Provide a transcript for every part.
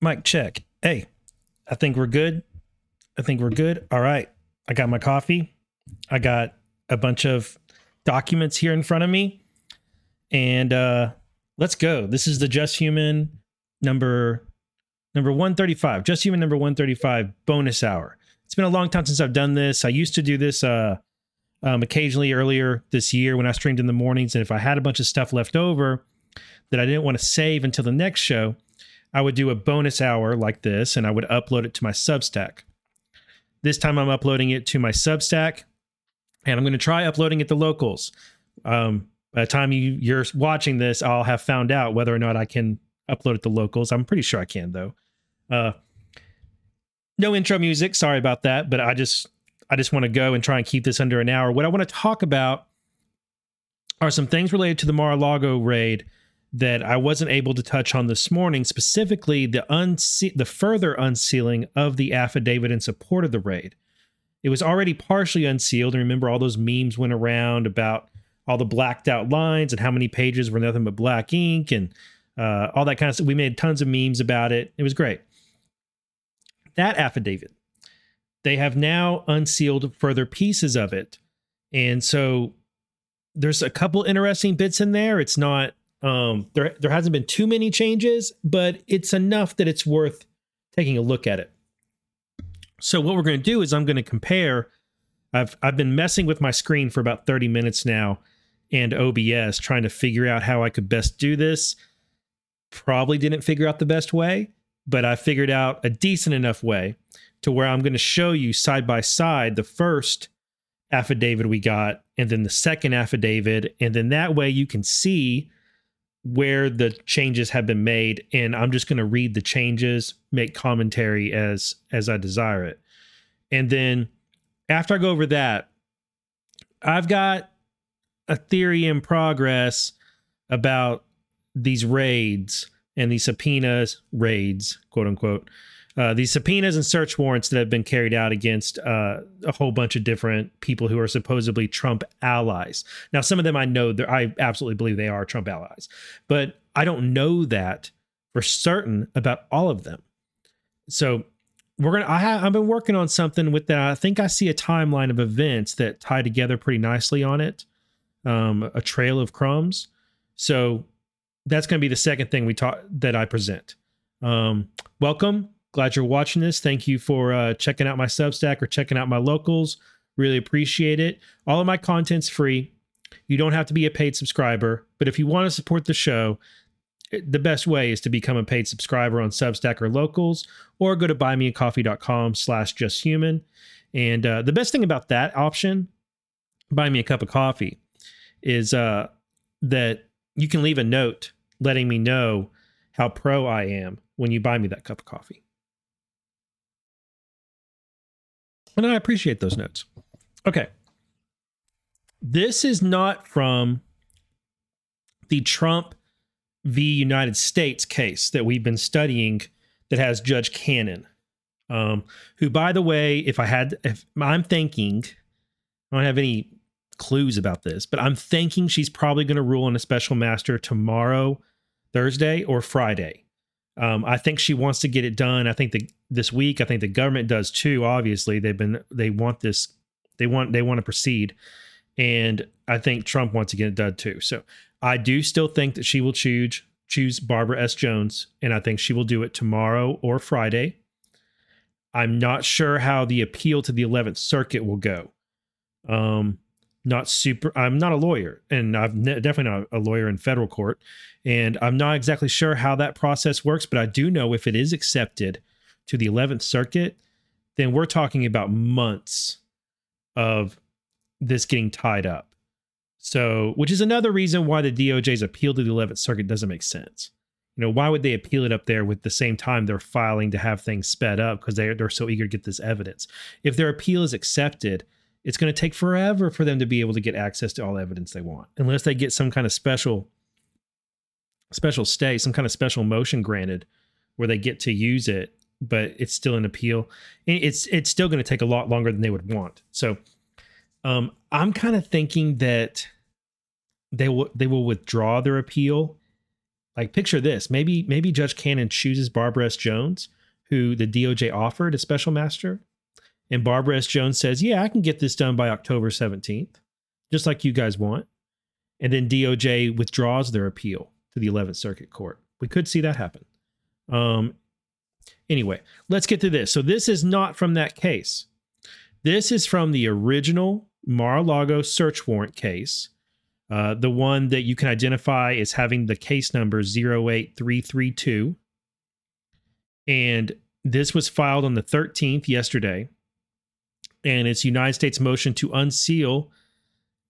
Mic check. Hey, I think we're good. I think we're good. All right. I got my coffee. I got a bunch of documents here in front of me. And uh let's go. This is the Just Human number number 135. Just Human number 135 bonus hour. It's been a long time since I've done this. I used to do this uh um, occasionally earlier this year when I streamed in the mornings. And if I had a bunch of stuff left over that I didn't want to save until the next show, I would do a bonus hour like this and I would upload it to my Substack. This time I'm uploading it to my Substack and I'm going to try uploading it to locals. Um, by the time you, you're watching this, I'll have found out whether or not I can upload it to locals. I'm pretty sure I can though. Uh, no intro music. Sorry about that, but I just I just want to go and try and keep this under an hour. What I want to talk about are some things related to the Mar-a-Lago raid that I wasn't able to touch on this morning, specifically the unse- the further unsealing of the affidavit in support of the raid. It was already partially unsealed, and remember all those memes went around about all the blacked out lines and how many pages were nothing but black ink and uh, all that kind of stuff. We made tons of memes about it. It was great. That affidavit they have now unsealed further pieces of it. And so there's a couple interesting bits in there. It's not um there there hasn't been too many changes, but it's enough that it's worth taking a look at it. So what we're going to do is I'm going to compare I've I've been messing with my screen for about 30 minutes now and OBS trying to figure out how I could best do this. Probably didn't figure out the best way, but I figured out a decent enough way to where I'm going to show you side by side the first affidavit we got and then the second affidavit. And then that way you can see where the changes have been made. And I'm just going to read the changes, make commentary as as I desire it. And then after I go over that, I've got a theory in progress about these raids and these subpoenas raids, quote unquote, uh, these subpoenas and search warrants that have been carried out against uh, a whole bunch of different people who are supposedly Trump allies. Now, some of them I know, I absolutely believe they are Trump allies, but I don't know that for certain about all of them. So we're gonna. I have. I've been working on something with that. I think I see a timeline of events that tie together pretty nicely on it. Um, a trail of crumbs. So that's going to be the second thing we talk that I present. Um, welcome Glad you're watching this. Thank you for uh, checking out my Substack or checking out my locals. Really appreciate it. All of my content's free. You don't have to be a paid subscriber, but if you want to support the show, the best way is to become a paid subscriber on Substack or Locals, or go to buymeacoffee.com slash justhuman. And uh, the best thing about that option, buy me a cup of coffee, is uh, that you can leave a note letting me know how pro I am when you buy me that cup of coffee. And I appreciate those notes. Okay. This is not from the Trump v. United States case that we've been studying that has Judge Cannon, um, who, by the way, if I had, if I'm thinking, I don't have any clues about this, but I'm thinking she's probably going to rule on a special master tomorrow, Thursday, or Friday. Um, I think she wants to get it done. I think the, this week. I think the government does too. Obviously, they've been they want this. They want they want to proceed, and I think Trump wants to get it done too. So I do still think that she will choose choose Barbara S. Jones, and I think she will do it tomorrow or Friday. I'm not sure how the appeal to the 11th Circuit will go. Um, not super i'm not a lawyer and i've ne- definitely not a lawyer in federal court and i'm not exactly sure how that process works but i do know if it is accepted to the 11th circuit then we're talking about months of this getting tied up. So which is another reason why the doj's appeal to the 11th circuit doesn't make sense. You know why would they appeal it up there with the same time they're filing to have things sped up because they're, they're so eager to get this evidence? If their appeal is accepted it's going to take forever for them to be able to get access to all evidence they want unless they get some kind of special special stay some kind of special motion granted where they get to use it but it's still an appeal it's it's still going to take a lot longer than they would want so um, i'm kind of thinking that they will they will withdraw their appeal Like picture this. Maybe maybe Judge Cannon chooses Barbara S. Jones, who the DOJ offered a special master. And Barbara S. Jones says, Yeah, I can get this done by October 17th, just like you guys want. And then DOJ withdraws their appeal to the 11th Circuit Court. We could see that happen. Um, anyway, let's get to this. So, this is not from that case. This is from the original Mar a Lago search warrant case, uh, the one that you can identify as having the case number 08332. And this was filed on the 13th yesterday. And it's United States motion to unseal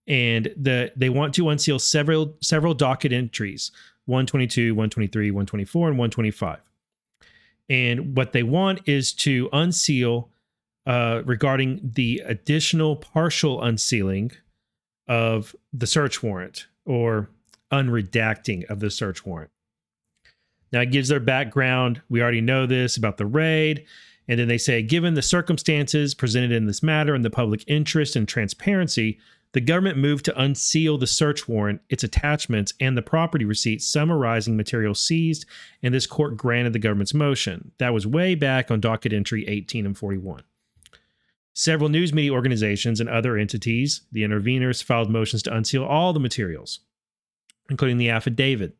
and the they want to unseal several several docket entries 122 123 124 and 125 and what they want is to unseal uh, regarding the additional partial unsealing of the search warrant or unredacting of the search warrant. Now it gives their background. We already know this about the raid and then they say given the circumstances presented in this matter and the public interest and transparency the government moved to unseal the search warrant, its attachments, and the property receipts summarizing material seized, and this court granted the government's motion. That was way back on docket entry 18 and 41. Several news media organizations and other entities, the interveners, filed motions to unseal all the materials, including the affidavit.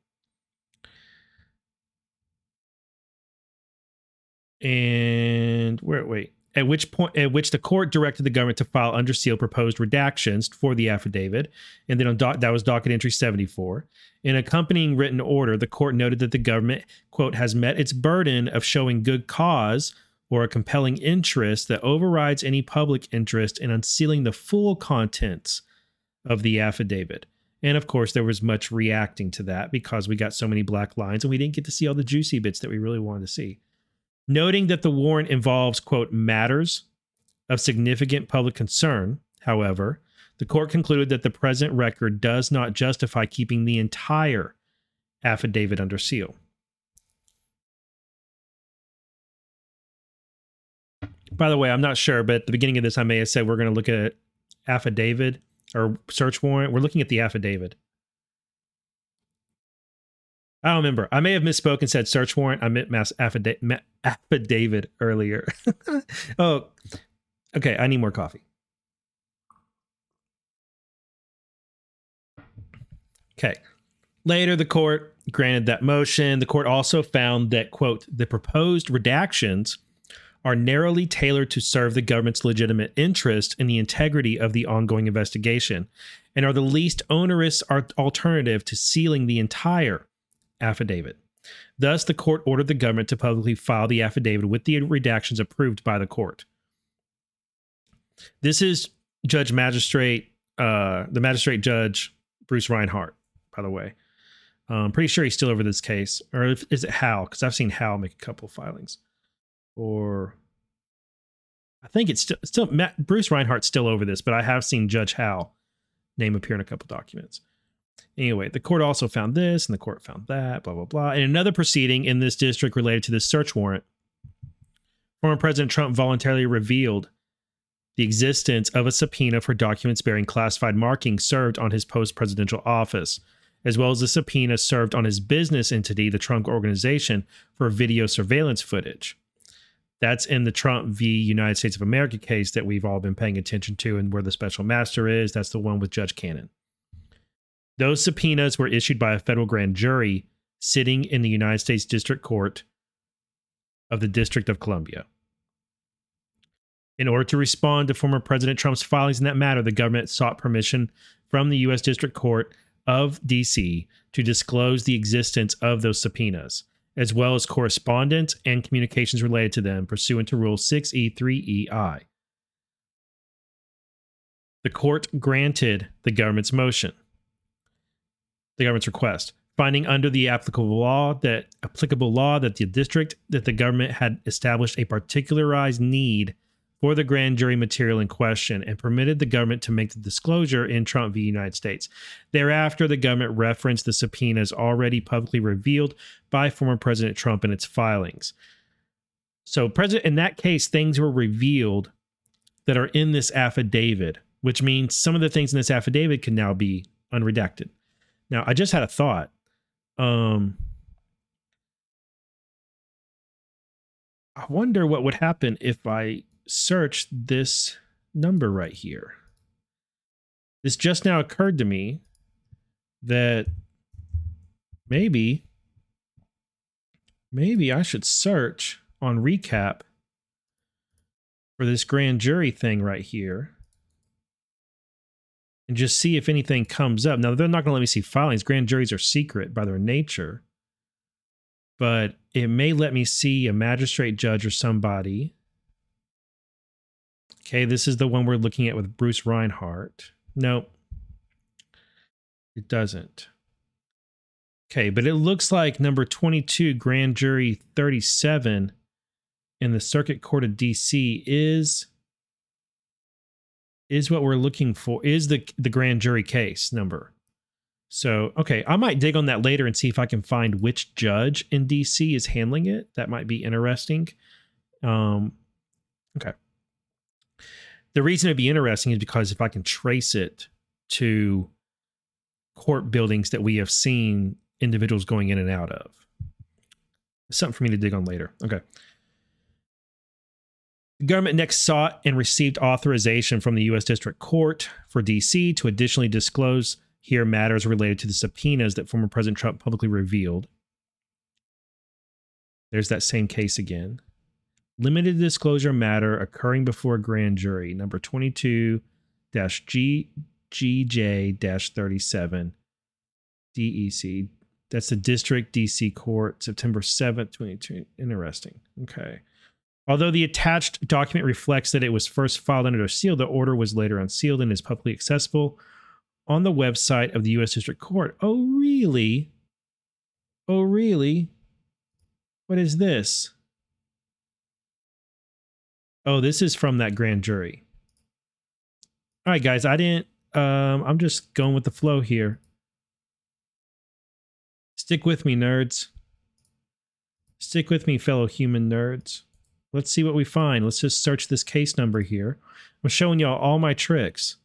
And where, wait, at which point at which the court directed the government to file under seal proposed redactions for the affidavit. And then on doc, that was docket entry 74 in accompanying written order the court noted that the government quote has met its burden of showing good cause or a compelling interest that overrides any public interest in unsealing the full contents of the affidavit. And of course there was much reacting to that because we got so many black lines and we didn't get to see all the juicy bits that we really wanted to see Noting that the warrant involves, quote, matters of significant public concern, however, the court concluded that the present record does not justify keeping the entire affidavit under seal. By the way, I'm not sure, but at the beginning of this, I may have said we're going to look at affidavit or search warrant. We're looking at the affidavit. I don't remember. I may have misspoken and said search warrant. I meant mass affidavit, ma- affidavit earlier. oh, okay. I need more coffee. Okay. Later, the court granted that motion. The court also found that, quote, the proposed redactions are narrowly tailored to serve the government's legitimate interest in the integrity of the ongoing investigation and are the least onerous alternative to sealing the entire affidavit. Thus, the court ordered the government to publicly file the affidavit with the redactions approved by the court. This is Judge Magistrate, uh, the Magistrate Judge Bruce Reinhart, by the way. I'm um, pretty sure he's still over this case. Or is it Howell? Because I've seen Howell make a couple filings. Or I think it's still, still Matt, Bruce Reinhart's still over this, but I have seen Judge Howell name appear in a couple documents. Anyway, the court also found this and the court found that, blah, blah, blah. In another proceeding in this district related to this search warrant, former President Trump voluntarily revealed the existence of a subpoena for documents bearing classified markings served on his post presidential office, as well as a subpoena served on his business entity, the Trump Organization, for video surveillance footage. That's in the Trump v. United States of America case that we've all been paying attention to and where the special master is. That's the one with Judge Cannon. Those subpoenas were issued by a federal grand jury sitting in the United States District Court of the District of Columbia. In order to respond to former President Trump's filings in that matter, the government sought permission from the U.S. District Court of D.C. to disclose the existence of those subpoenas, as well as correspondence and communications related to them pursuant to Rule 6E3EI. The court granted the government's motion the government's request, finding under the applicable law that applicable law that the district that the government had established a particularized need for the grand jury material in question and permitted the government to make the disclosure in Trump v. United States. Thereafter, the government referenced the subpoenas already publicly revealed by former President Trump in its filings. So, President, in that case, things were revealed that are in this affidavit, which means some of the things in this affidavit can now be unredacted. Now, I just had a thought. Um, I wonder what would happen if I search this number right here. This just now occurred to me that maybe maybe I should search on recap for this grand jury thing right here and just see if anything comes up. Now, they're not going to let me see filings. Grand juries are secret by their nature, but it may let me see a magistrate judge or somebody. Okay, this is the one we're looking at with Bruce Reinhart. Nope, it doesn't. Okay, but it looks like number 22, Grand Jury 37 in the Circuit Court of DC is is what we're looking for is the the grand jury case number. So, okay, I might dig on that later and see if I can find which judge in DC is handling it. That might be interesting. Um okay. The reason it'd be interesting is because if I can trace it to court buildings that we have seen individuals going in and out of. Something for me to dig on later. Okay. The government next sought and received authorization from the U.S. District Court for D.C. to additionally disclose here matters related to the subpoenas that former President Trump publicly revealed. There's that same case again. Limited disclosure matter occurring before a grand jury, number 22 GJ 37 DEC. That's the District DC Court, September 7th, 2020. Interesting. Okay. Although the attached document reflects that it was first filed under seal, the order was later unsealed and is publicly accessible on the website of the U.S. District Court. Oh, really? Oh, really? What is this? Oh, this is from that grand jury. All right, guys, I didn't. Um, I'm just going with the flow here. Stick with me, nerds. Stick with me, fellow human nerds. Let's see what we find. Let's just search this case number here. I'm showing y'all all my tricks.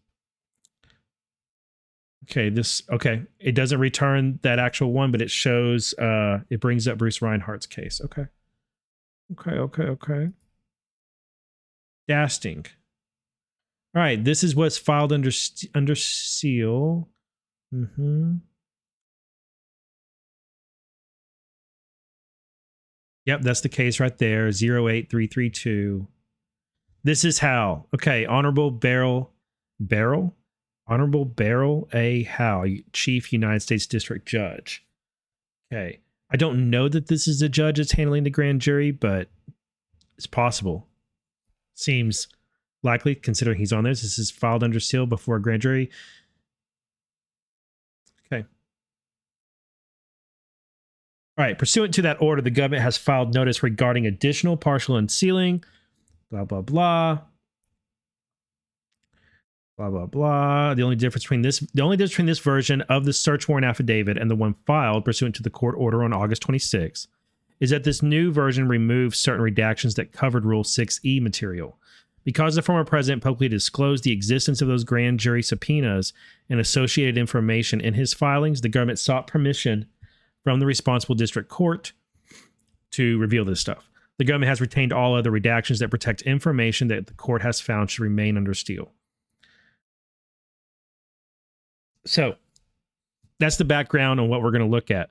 Okay, this okay. It doesn't return that actual one, but it shows uh it brings up Bruce Reinhart's case. Okay. Okay, okay, okay. Dasting. All right, this is what's filed under under seal. Mhm. Yep, that's the case right there. 08332. This is how. Okay, Honorable Beryl Beryl? Honorable Beryl A. Howell, Chief United States District Judge. Okay. I don't know that this is a judge that's handling the grand jury, but it's possible. Seems likely considering he's on this. This is filed under seal before a grand jury. All right, pursuant to that order, the government has filed notice regarding additional partial unsealing, blah, blah, blah. Blah blah blah. The only difference between this the only difference between this version of the search warrant affidavit and the one filed pursuant to the court order on August 26 is that this new version removes certain redactions that covered Rule 6E material. Because the former president publicly disclosed the existence of those grand jury subpoenas and associated information in his filings, the government sought permission from the responsible district court to reveal this stuff. The government has retained all other redactions that protect information that the court has found should remain under seal. So that's the background on what we're going to look at.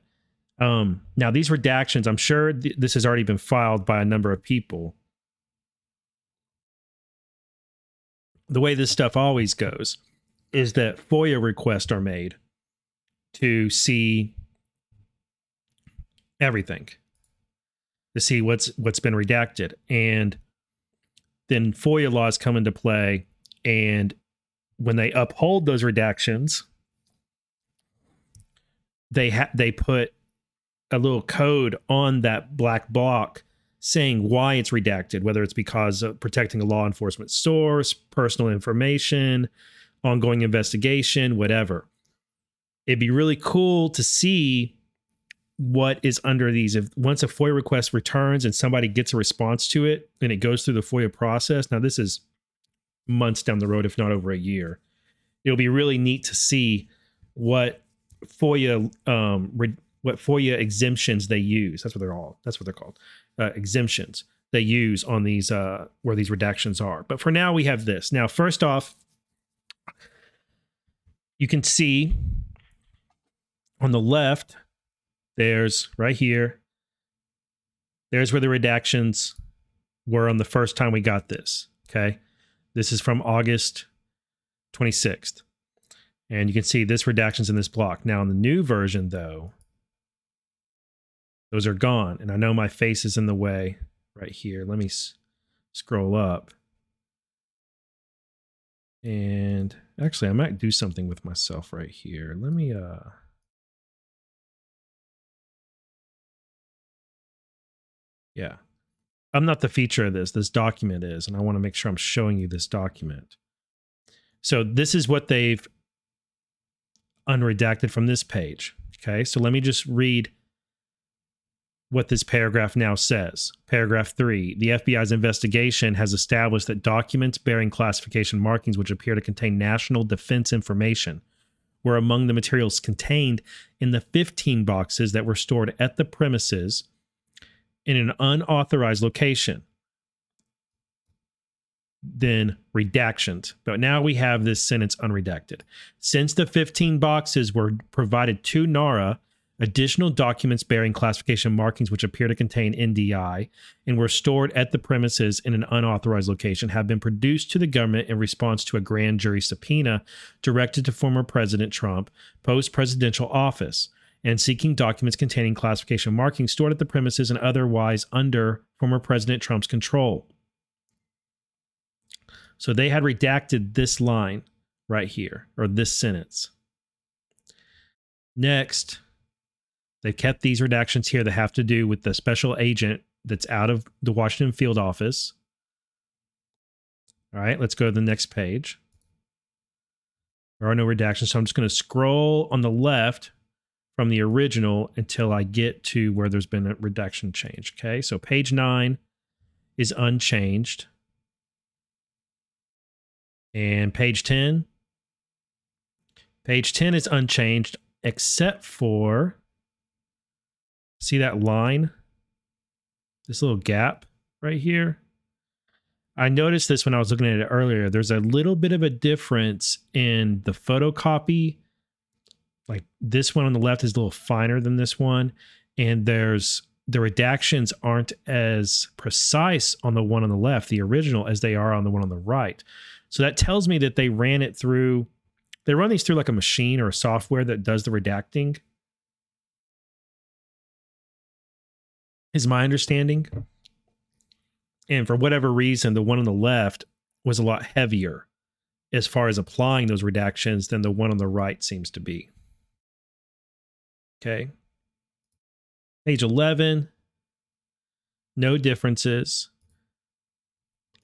Um, now, these redactions, I'm sure th- this has already been filed by a number of people. The way this stuff always goes is that FOIA requests are made to see everything to see what's what's been redacted. And then FOIA laws come into play and when they uphold those redactions they ha- they put a little code on that black block saying why it's redacted whether it's because of protecting a law enforcement source personal information ongoing investigation whatever. It'd be really cool to see what is under these. If once a FOIA request returns and somebody gets a response to it and it goes through the FOIA process, now this is months down the road, if not over a year. It'll be really neat to see what FOIA um, re- what FOIA exemptions they use. That's what they're all. That's what they're called. Uh, exemptions they use on these uh where these redactions are. But for now we have this. Now first off you can see on the left there's right here there's where the redactions were on the first time we got this, okay? This is from August 26th. And you can see this redactions in this block. Now in the new version though, those are gone. And I know my face is in the way right here. Let me s- scroll up. And actually, I might do something with myself right here. Let me uh Yeah. I'm not the feature of this. This document is, and I want to make sure I'm showing you this document. So this is what they've unredacted from this page. Okay. So let me just read what this paragraph now says. Paragraph three The FBI's investigation has established that documents bearing classification markings which appear to contain national defense information were among the materials contained in the 15 boxes that were stored at the premises in an unauthorized location. Then redactions. But now we have this sentence unredacted. Since the 15 boxes were provided to NARA, additional documents bearing classification markings which appear to contain NDI and were stored at the premises in an unauthorized location have been produced to the government in response to a grand jury subpoena directed to former President Trump post presidential office and seeking documents containing classification markings stored at the premises and otherwise under former President Trump's control. So they had redacted this line right here, or this sentence. Next, they've kept these redactions here that have to do with the special agent that's out of the Washington field office. All right, let's go to the next page. There are no redactions, so I'm just going to scroll on the left from the original until I get to where there's been a reduction change. Okay, so page nine is unchanged. And page 10, page 10 is unchanged except for, see that line? This little gap right here. I noticed this when I was looking at it earlier. There's a little bit of a difference in the photocopy like this one on the left is a little finer than this one and there's the redactions aren't as precise on the one on the left the original as they are on the one on the right. So that tells me that they ran it through they run these through like a machine or a software that does the redacting. Is my understanding. And for whatever reason the one on the left was a lot heavier as far as applying those redactions than the one on the right seems to be Okay. Page 11, no differences.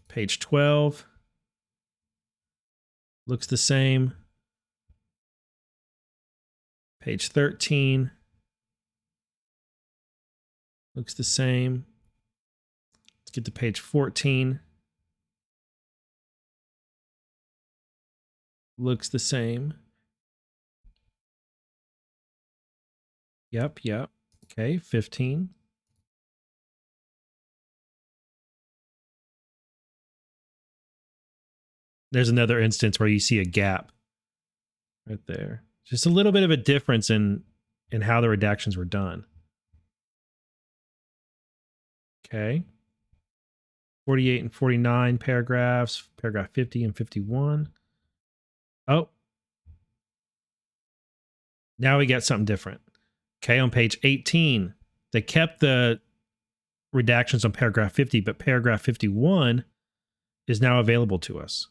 Page 12 looks the same. Page 13 looks the same. Let's get to page 14. Looks the same. Yep, yep. Okay, 15. There's another instance where you see a gap right there. Just a little bit of a difference in in how the redactions were done. Okay. 48 and 49 paragraphs, paragraph 50 and 51. Oh. Now we got something different. Okay, on page 18, they kept the redactions on paragraph 50, but paragraph 51 is now available to us.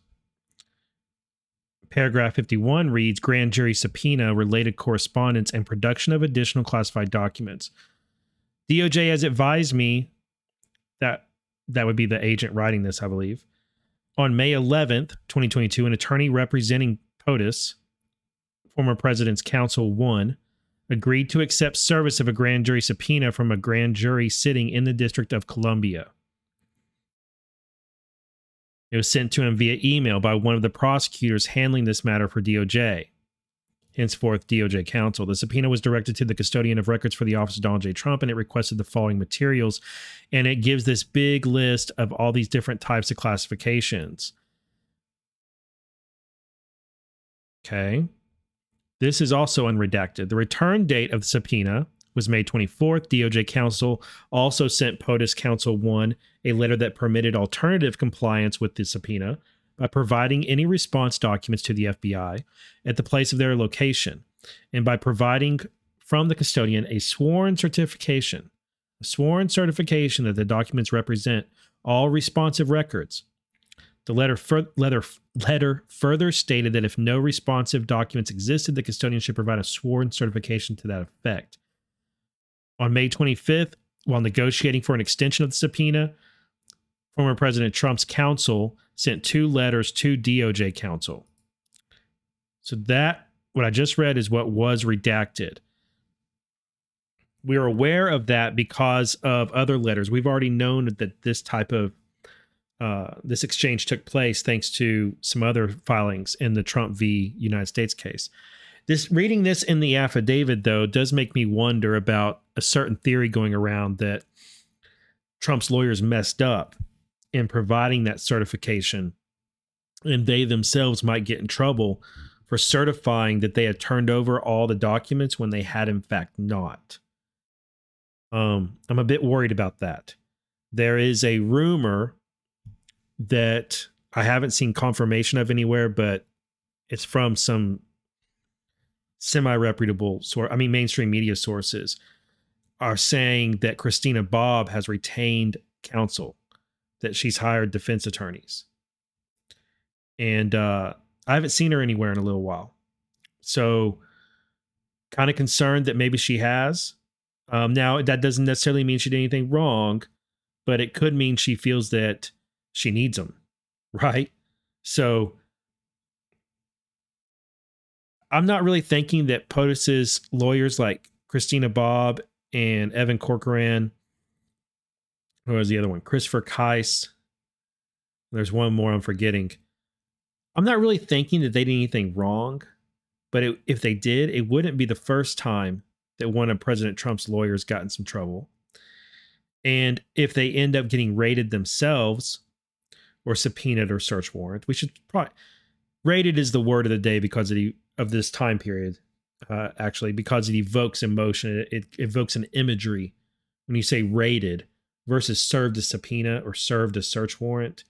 Paragraph 51 reads Grand jury subpoena, related correspondence, and production of additional classified documents. DOJ has advised me that that would be the agent writing this, I believe. On May 11th, 2022, an attorney representing POTUS, former president's counsel one, agreed to accept service of a grand jury subpoena from a grand jury sitting in the District of Columbia. It was sent to him via email by one of the prosecutors handling this matter for DOJ. henceforth DOJ counsel. The subpoena was directed to the custodian of records for the office of Donald J. Trump, and it requested the following materials. And it gives this big list of all these different types of classifications. Okay. This is also unredacted. The return date of the subpoena was May 24th. DOJ counsel also sent POTUS Counsel 1 a letter that permitted alternative compliance with the subpoena by providing any response documents to the FBI at the place of their location and by providing from the custodian a sworn certification, a sworn certification that the documents represent all responsive records. The letter, fur- letter, letter further stated that if no responsive documents existed, the custodian should provide a sworn certification to that effect. On May 25th, while negotiating for an extension of the subpoena, former President Trump's counsel sent two letters to DOJ counsel. So that what I just read is what was redacted. We are aware of that because of other letters. We've already known that this type of uh, this exchange took place thanks to some other filings in the Trump v. United States case. This reading this in the affidavit though does make me wonder about a certain theory going around that Trump's lawyers messed up in providing that certification and they themselves might get in trouble for certifying that they had turned over all the documents when they had in fact not. Um, I'm a bit worried about that. There is a rumor that I haven't seen confirmation of anywhere, but it's from some semi reputable source, I mean, mainstream media sources are saying that Christina Bobb has retained counsel that she's hired defense attorneys. And uh, I haven't seen her anywhere in a little while. So, kind of concerned that maybe she has. Um, now, that doesn't necessarily mean she did anything wrong, but it could mean she feels that she needs them, right? So, I'm not really thinking that POTUS's lawyers like Christina Bobb and Evan Corcoran who was the other one? Christopher Kise. There's one more I'm forgetting. I'm not really thinking that they did anything wrong, but it, if they did, it wouldn't be the first time that one of President Trump's lawyers got in some trouble. And if they end up getting raided themselves or subpoenaed or search warrant, we should probably raided is the word of the day because of, the, of this time period. Uh, actually, because it evokes emotion, it, it evokes an imagery. When you say raided, versus served a subpoena or served a search warrant,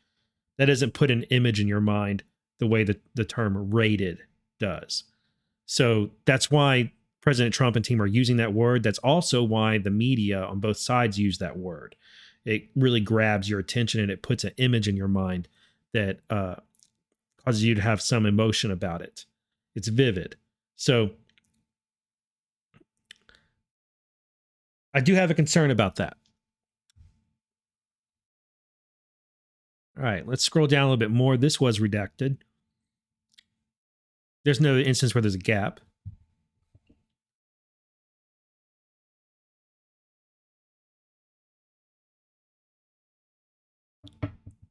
that doesn't put an image in your mind the way that the term raided does. So that's why President Trump and team are using that word. That's also why the media on both sides use that word. It really grabs your attention and it puts an image in your mind that uh, causes you to have some emotion about it. It's vivid. So I do have a concern about that. All right, let's scroll down a little bit more. This was redacted. There's no instance where there's a gap.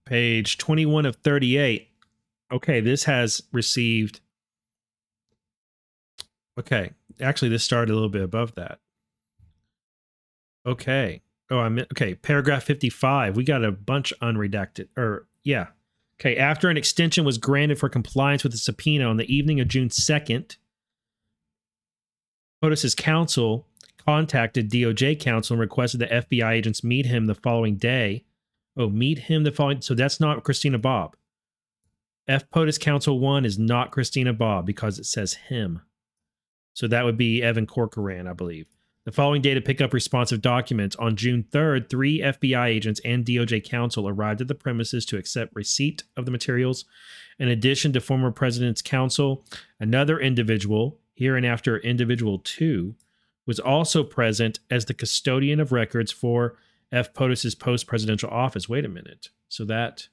Page 21 of 38. Okay, this has received. Okay, actually, this started a little bit above that. Okay. Oh, I'm okay. Paragraph 55. We got a bunch unredacted. Or, yeah. Okay. After an extension was granted for compliance with the subpoena on the evening of June 2nd, POTUS's counsel contacted DOJ counsel and requested that FBI agents meet him the following day. Oh, meet him the following. So that's not Christina Bobb. F POTUS counsel one is not Christina Bobb because it says him. So that would be Evan Corcoran, I believe. The following day to pick up responsive documents, on June 3rd, three FBI agents and DOJ counsel arrived at the premises to accept receipt of the materials. In addition to former president's counsel, another individual, here and after individual two, was also present as the custodian of records for F. POTUS's post presidential office. Wait a minute. So that.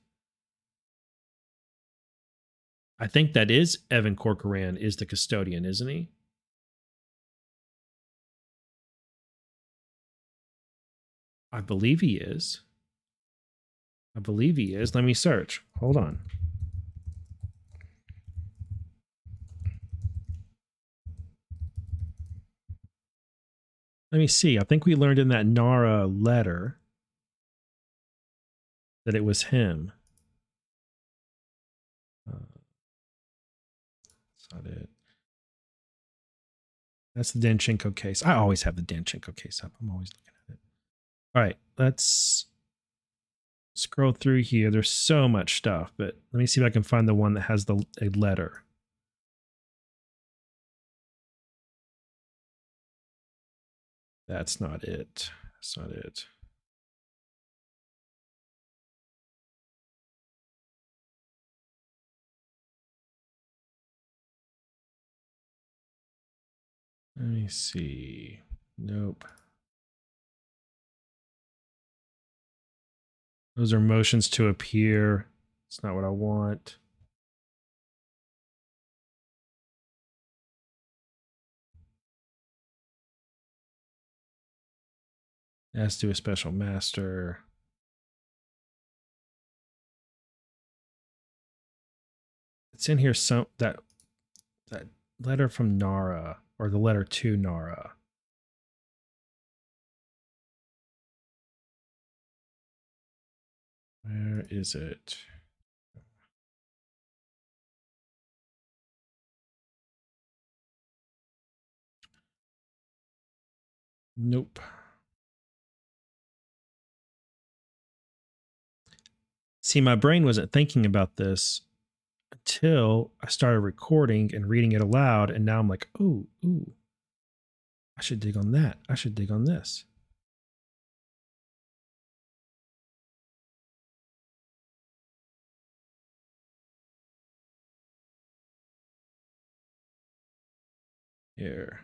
I think that is Evan Corcoran is the custodian, isn't he? I believe he is. I believe he is. Let me search. Hold on. Let me see. I think we learned in that NARA letter that it was him. Uh, that's not it. That's the Danchenko case. I always have the Danchenko case up. I'm always looking at it. All right, let's scroll through here. There's so much stuff, but let me see if I can find the one that has the a letter. That's not it. That's not it. Let me see. Nope. Those are motions to appear. It's not what I want. As to a special master. It's in here some that that letter from NARA or the letter to NARA. Where is it? Nope. See, my brain wasn't thinking about this until I started recording and reading it aloud. And now I'm like, ooh, ooh, I should dig on that. I should dig on this. Here.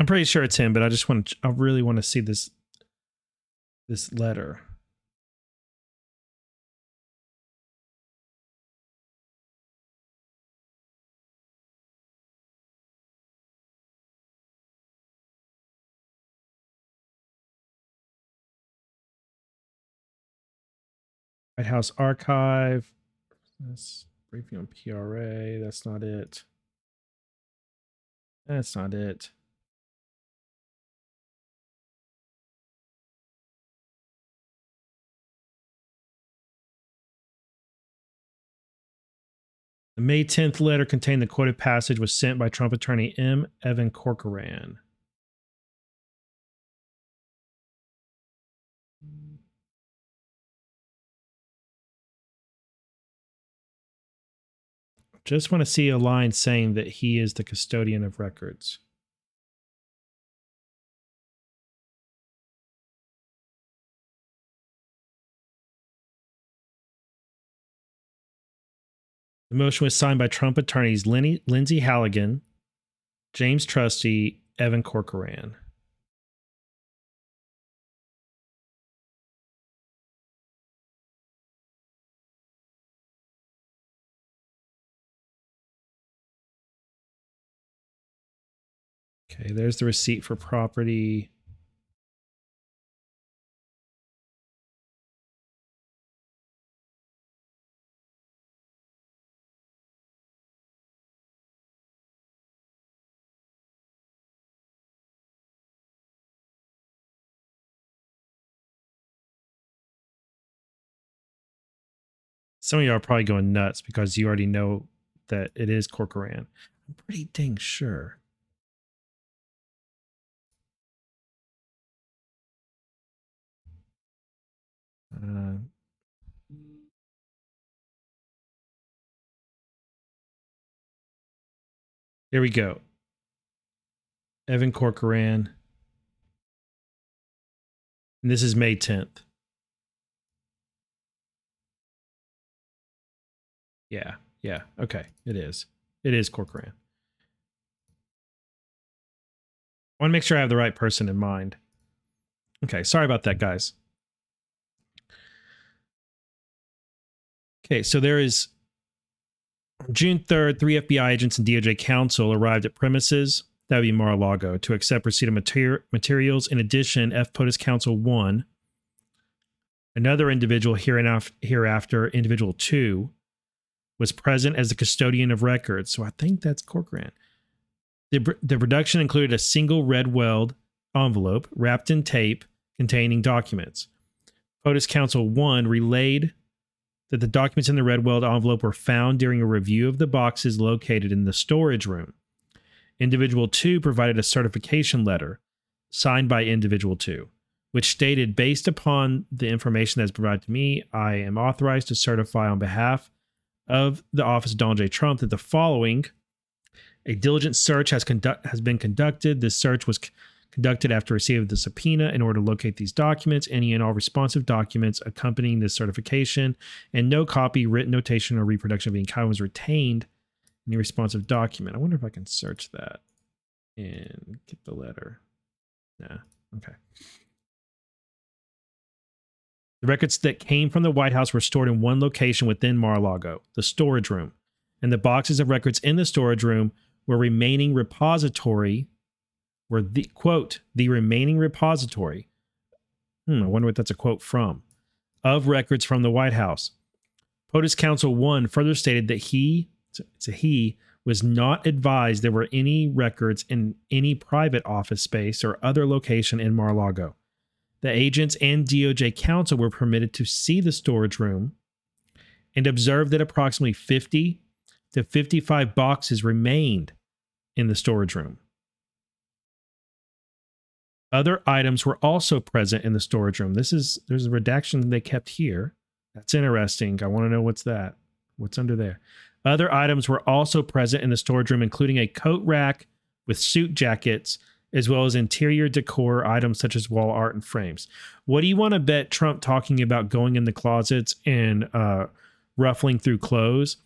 I'm pretty sure it's him, but I just want to, I really want to see this this letter. White House Archive. That's briefing on PRA. That's not it. That's not it. The May 10th letter contained the quoted passage was sent by Trump attorney M. Evan Corcoran. Just want to see a line saying that he is the custodian of records. The motion was signed by Trump attorneys Lindsay Halligan, James Trusty, Evan Corcoran. Okay, there's the receipt for property. Some of y'all are probably going nuts because you already know that it is Corcoran. I'm pretty dang sure. Uh, here we go. Evan Corcoran. And this is May 10th. Yeah. Yeah. Okay. It is. It is Corcoran. I want to make sure I have the right person in mind. Okay. Sorry about that, guys. Okay, so there is June 3rd, three FBI agents and DOJ counsel arrived at premises, that would be Mar-a-Lago, to accept receipt of mater- materials. In addition, F. POTUS Counsel 1, Another individual hereafter, individual two, was present as the custodian of records. So I think that's Corcoran. The, the production included a single Redweld envelope wrapped in tape containing documents. POTUS Counsel 1 relayed that the documents in the Redweld envelope were found during a review of the boxes located in the storage room. Individual 2 provided a certification letter signed by Individual 2, which stated based upon the information that's provided to me, I am authorized to certify on behalf of the office of Donald J. Trump that the following a diligent search has conduct has been conducted. This search was c- conducted after receipt of the subpoena in order to locate these documents, any and all responsive documents accompanying this certification, and no copy, written notation, or reproduction of any kind was retained in the responsive document. I wonder if I can search that and get the letter. Nah. Okay. The records that came from the White House were stored in one location within Mar-a-Lago, the storage room, and the boxes of records in the storage room were remaining repository were the quote the remaining repository. Hmm, I wonder what that's a quote from of records from the White House. POTUS Counsel 1 further stated that he, it's a he, was not advised there were any records in any private office space or other location in Mar-a-Lago. The agents and DOJ counsel were permitted to see the storage room and observed that approximately 50 to 55 boxes remained in the storage room. Other items were also present in the storage room. This is there's a redaction they kept here. That's interesting. I want to know what's that. What's under there? Other items were also present in the storage room, including a coat rack with suit jackets, as well as interior decor items such as wall art and frames. What do you want to bet Trump talking about going in the closets and uh, ruffling through clothes?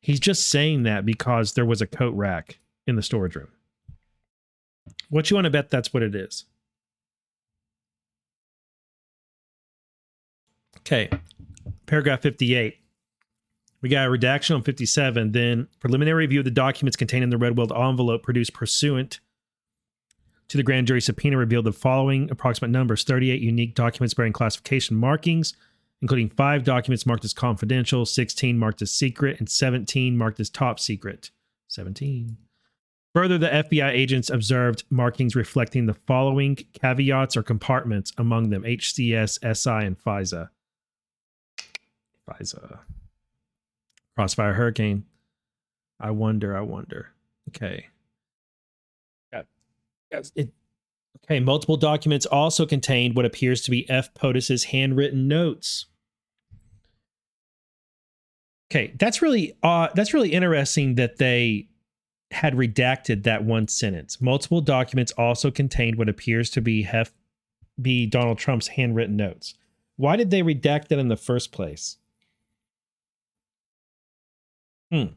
He's just saying that because there was a coat rack in the storage room. What you want to bet that's what it is? Okay, paragraph 58. We got a redaction on 57. Then preliminary review of the documents contained in the Redweld envelope produced pursuant to the grand jury subpoena revealed the following approximate numbers 38 unique documents bearing classification markings, including five documents marked as confidential, 16 marked as secret, and 17 marked as top secret. 17. Further, the FBI agents observed markings reflecting the following caveats or compartments, among them HCS, SI, and FISA. FISA. Crossfire Hurricane. I wonder, I wonder. Okay. Yeah. It, okay, multiple documents also contained what appears to be F. POTUS's handwritten notes. Okay, that's really uh that's really interesting that they had redacted that one sentence. Multiple documents also contained what appears to be Hef be Donald Trump's handwritten notes. Why did they redact that in the first place? Hmm.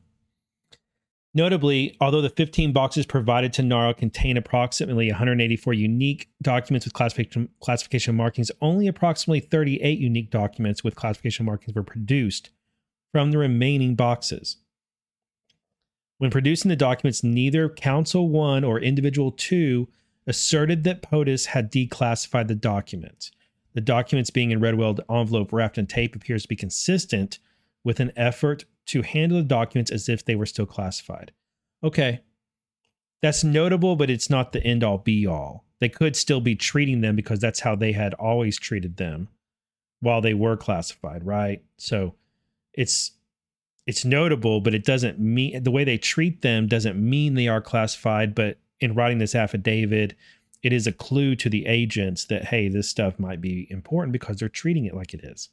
Notably, although the 15 boxes provided to NARA contain approximately 184 unique documents with classification, classification markings, only approximately 38 unique documents with classification markings were produced from the remaining boxes. When producing the documents, neither Counsel 1 or Individual 2 asserted that POTUS had declassified the documents. The documents being in Redweld envelope wrapped in tape appears to be consistent with an effort to handle the documents as if they were still classified. Okay. That's notable, but it's not the end all be all. They could still be treating them because that's how they had always treated them while they were classified, right? So it's it's notable, but it doesn't mean the way they treat them doesn't mean they are classified. But in writing this affidavit, it is a clue to the agents that hey, this stuff might be important because they're treating it like it is.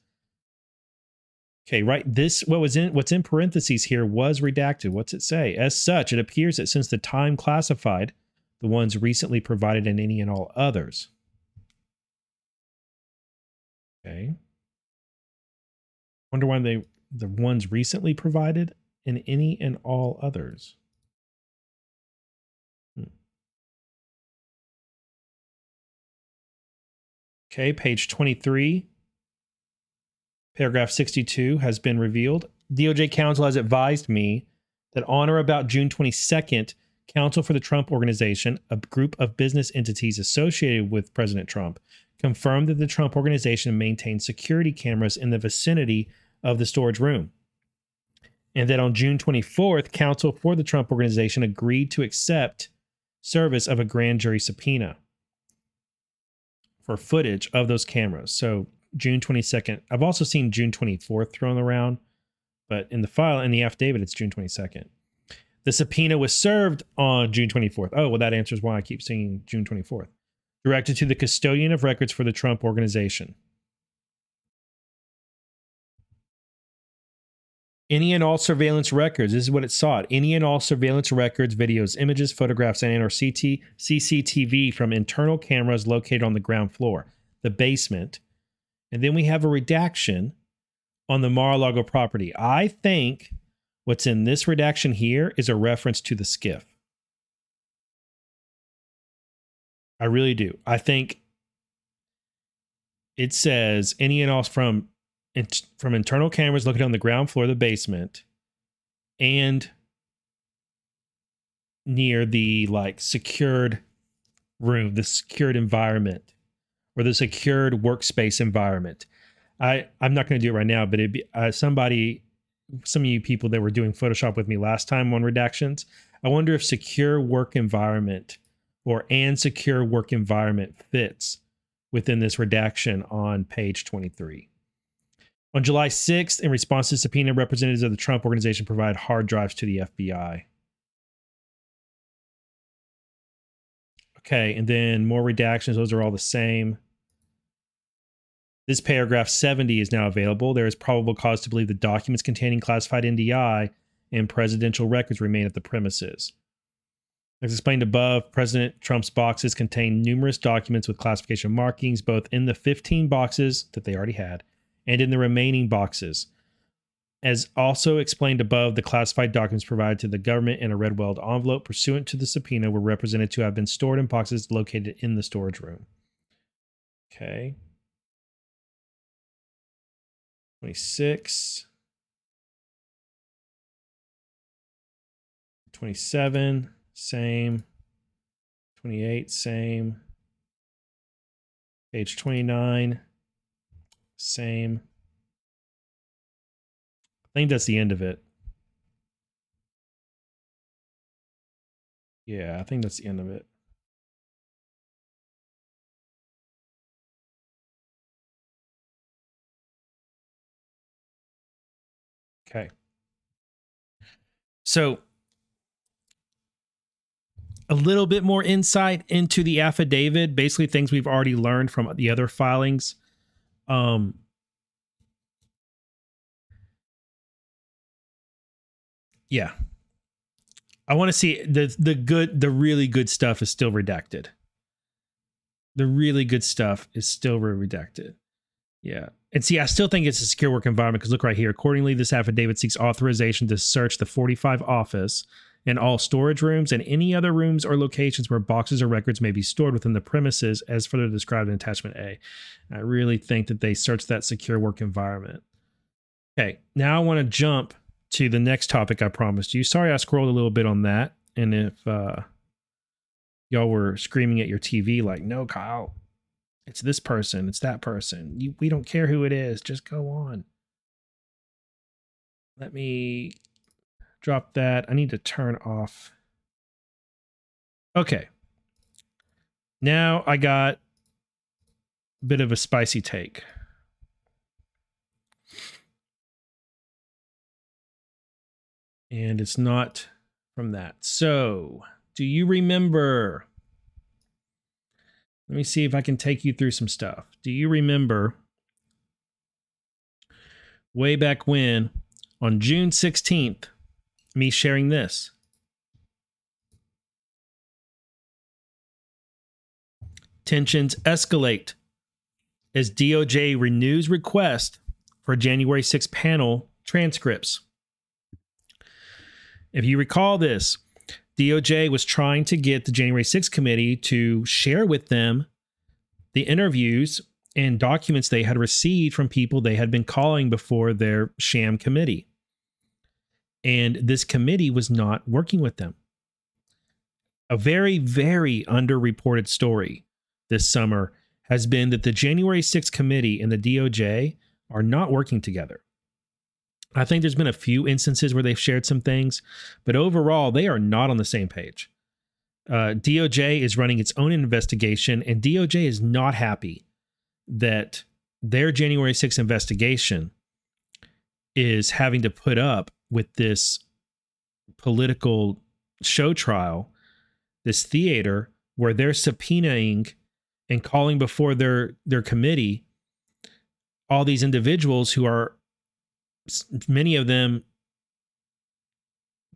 Okay, right. This what was in what's in parentheses here was redacted. What's it say? As such, it appears that since the time classified, the ones recently provided in any and all others. Okay. Wonder why they the ones recently provided in any and all others. Hmm. Okay, page 23 Paragraph 62 has been revealed. DOJ counsel has advised me that on or about June 22nd, counsel for the Trump Organization, a group of business entities associated with President Trump, confirmed that the Trump organization maintained security cameras in the vicinity of the storage room. And that on June 24th, counsel for the Trump organization agreed to accept service of a grand jury subpoena for footage of those cameras. So June 22nd. I've also seen June 24th thrown around, but in the file, in the affidavit, it's June 22nd. The subpoena was served on June 24th. Oh, well, that answers why I keep seeing June 24th. Directed to the custodian of records for the Trump organization. Any and all surveillance records. This is what it sought. Any and all surveillance records, videos, images, photographs, and or CT, CCTV from internal cameras located on the ground floor, the basement. And then we have a redaction on the Mar-a-Lago property. I think what's in this redaction here is a reference to the skiff. I really do. I think it says any and all from from internal cameras looking on the ground floor of the basement and near the like secured room, the secured environment or the secured workspace environment. I I'm not going to do it right now, but it be uh, somebody, some of you people that were doing Photoshop with me last time on redactions. I wonder if secure work environment or and secure work environment fits within this redaction on page 23. On July 6th, in response to subpoena, representatives of the Trump organization provide hard drives to the FBI. Okay, and then more redactions. Those are all the same. This paragraph 70 is now available. There is probable cause to believe the documents containing classified NDI and presidential records remain at the premises. As explained above, President Trump's boxes contain numerous documents with classification markings, both in the 15 boxes that they already had and in the remaining boxes. As also explained above, the classified documents provided to the government in a Redweld envelope pursuant to the subpoena were represented to have been stored in boxes located in the storage room. Okay. 26. 27, same. 28, same. Page 29, same. I think that's the end of it. Yeah, I think that's the end of it. Okay. So, a little bit more insight into the affidavit, basically things we've already learned from the other filings. Um, yeah. I want to see the the good the really good stuff is still redacted. The really good stuff is still redacted. Yeah. And see, I still think it's a secure work environment because look right here. Accordingly, this affidavit seeks authorization to search the 45 office and all storage rooms and any other rooms or locations where boxes or records may be stored within the premises as further described in attachment A. I really think that they searched that secure work environment. Okay, now I want to jump to the next topic I promised you. Sorry I scrolled a little bit on that. And if uh, y'all were screaming at your TV like, no, Kyle, it's this person, it's that person. You, we don't care who it is. Just go on. Let me drop that. I need to turn off. Okay. Now I got a bit of a spicy take. And it's not from that. So, do you remember? Let me see if I can take you through some stuff. Do you remember way back when on June 16th, me sharing this. Tensions escalate as DOJ renews request for January 6 panel transcripts. If you recall this, DOJ was trying to get the January 6th committee to share with them the interviews and documents they had received from people they had been calling before their sham committee. And this committee was not working with them. A very, very underreported story this summer has been that the January 6th committee and the DOJ are not working together. I think there's been a few instances where they've shared some things, but overall, they are not on the same page. Uh, DOJ is running its own investigation, and DOJ is not happy that their January 6th investigation is having to put up with this political show trial, this theater where they're subpoenaing and calling before their their committee all these individuals who are many of them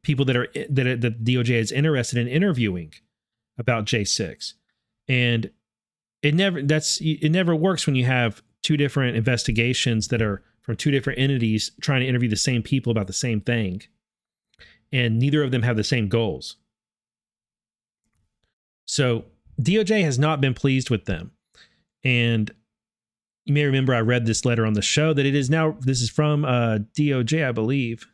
people that are eh, that eh, the DOJ is interested in interviewing about J6 and it never that's it never works when you have two different investigations that are from two different entities trying to interview the same people about the same thing. And neither of them have the same goals. So DOJ has not been pleased with them. And you may remember I read this letter on the show that it is now this is from uh, DOJ I believe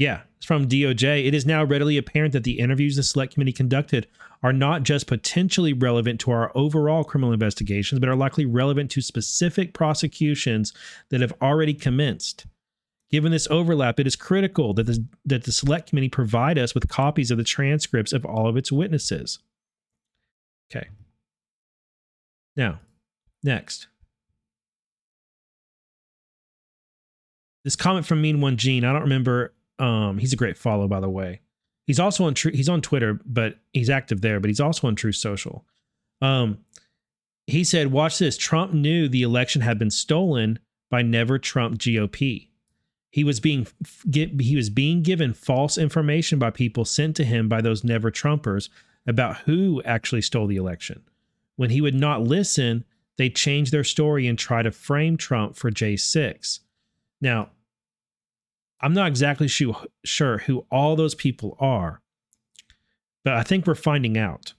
yeah, it's from DOJ. It is now readily apparent that the interviews the select committee conducted are not just potentially relevant to our overall criminal investigations, but are likely relevant to specific prosecutions that have already commenced. Given this overlap, it is critical that the, that the select committee provide us with copies of the transcripts of all of its witnesses. Okay. Now, next. This comment from Mean One Gene, I don't remember um, he's a great follow, by the way. He's also on True. He's on Twitter, but he's active there. But he's also on Truth Social. Um, he said, "Watch this. Trump knew the election had been stolen by Never Trump GOP. He was being get, he was being given false information by people sent to him by those Never Trumpers about who actually stole the election. When he would not listen, they change their story and try to frame Trump for J6. Now, I'm not exactly sure who all those people are, but I think we're finding out.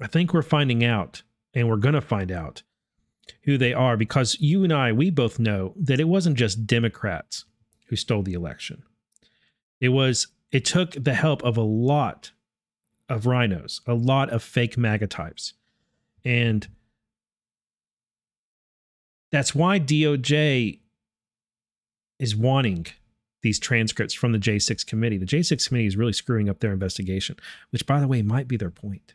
I think we're finding out, and we're going to find out who they are because you and I, we both know that it wasn't just Democrats who stole the election. It was, it took the help of a lot of rhinos, a lot of fake MAGA types. And that's why DOJ is wanting these transcripts from the J6 committee. The J6 committee is really screwing up their investigation, which by the way might be their point.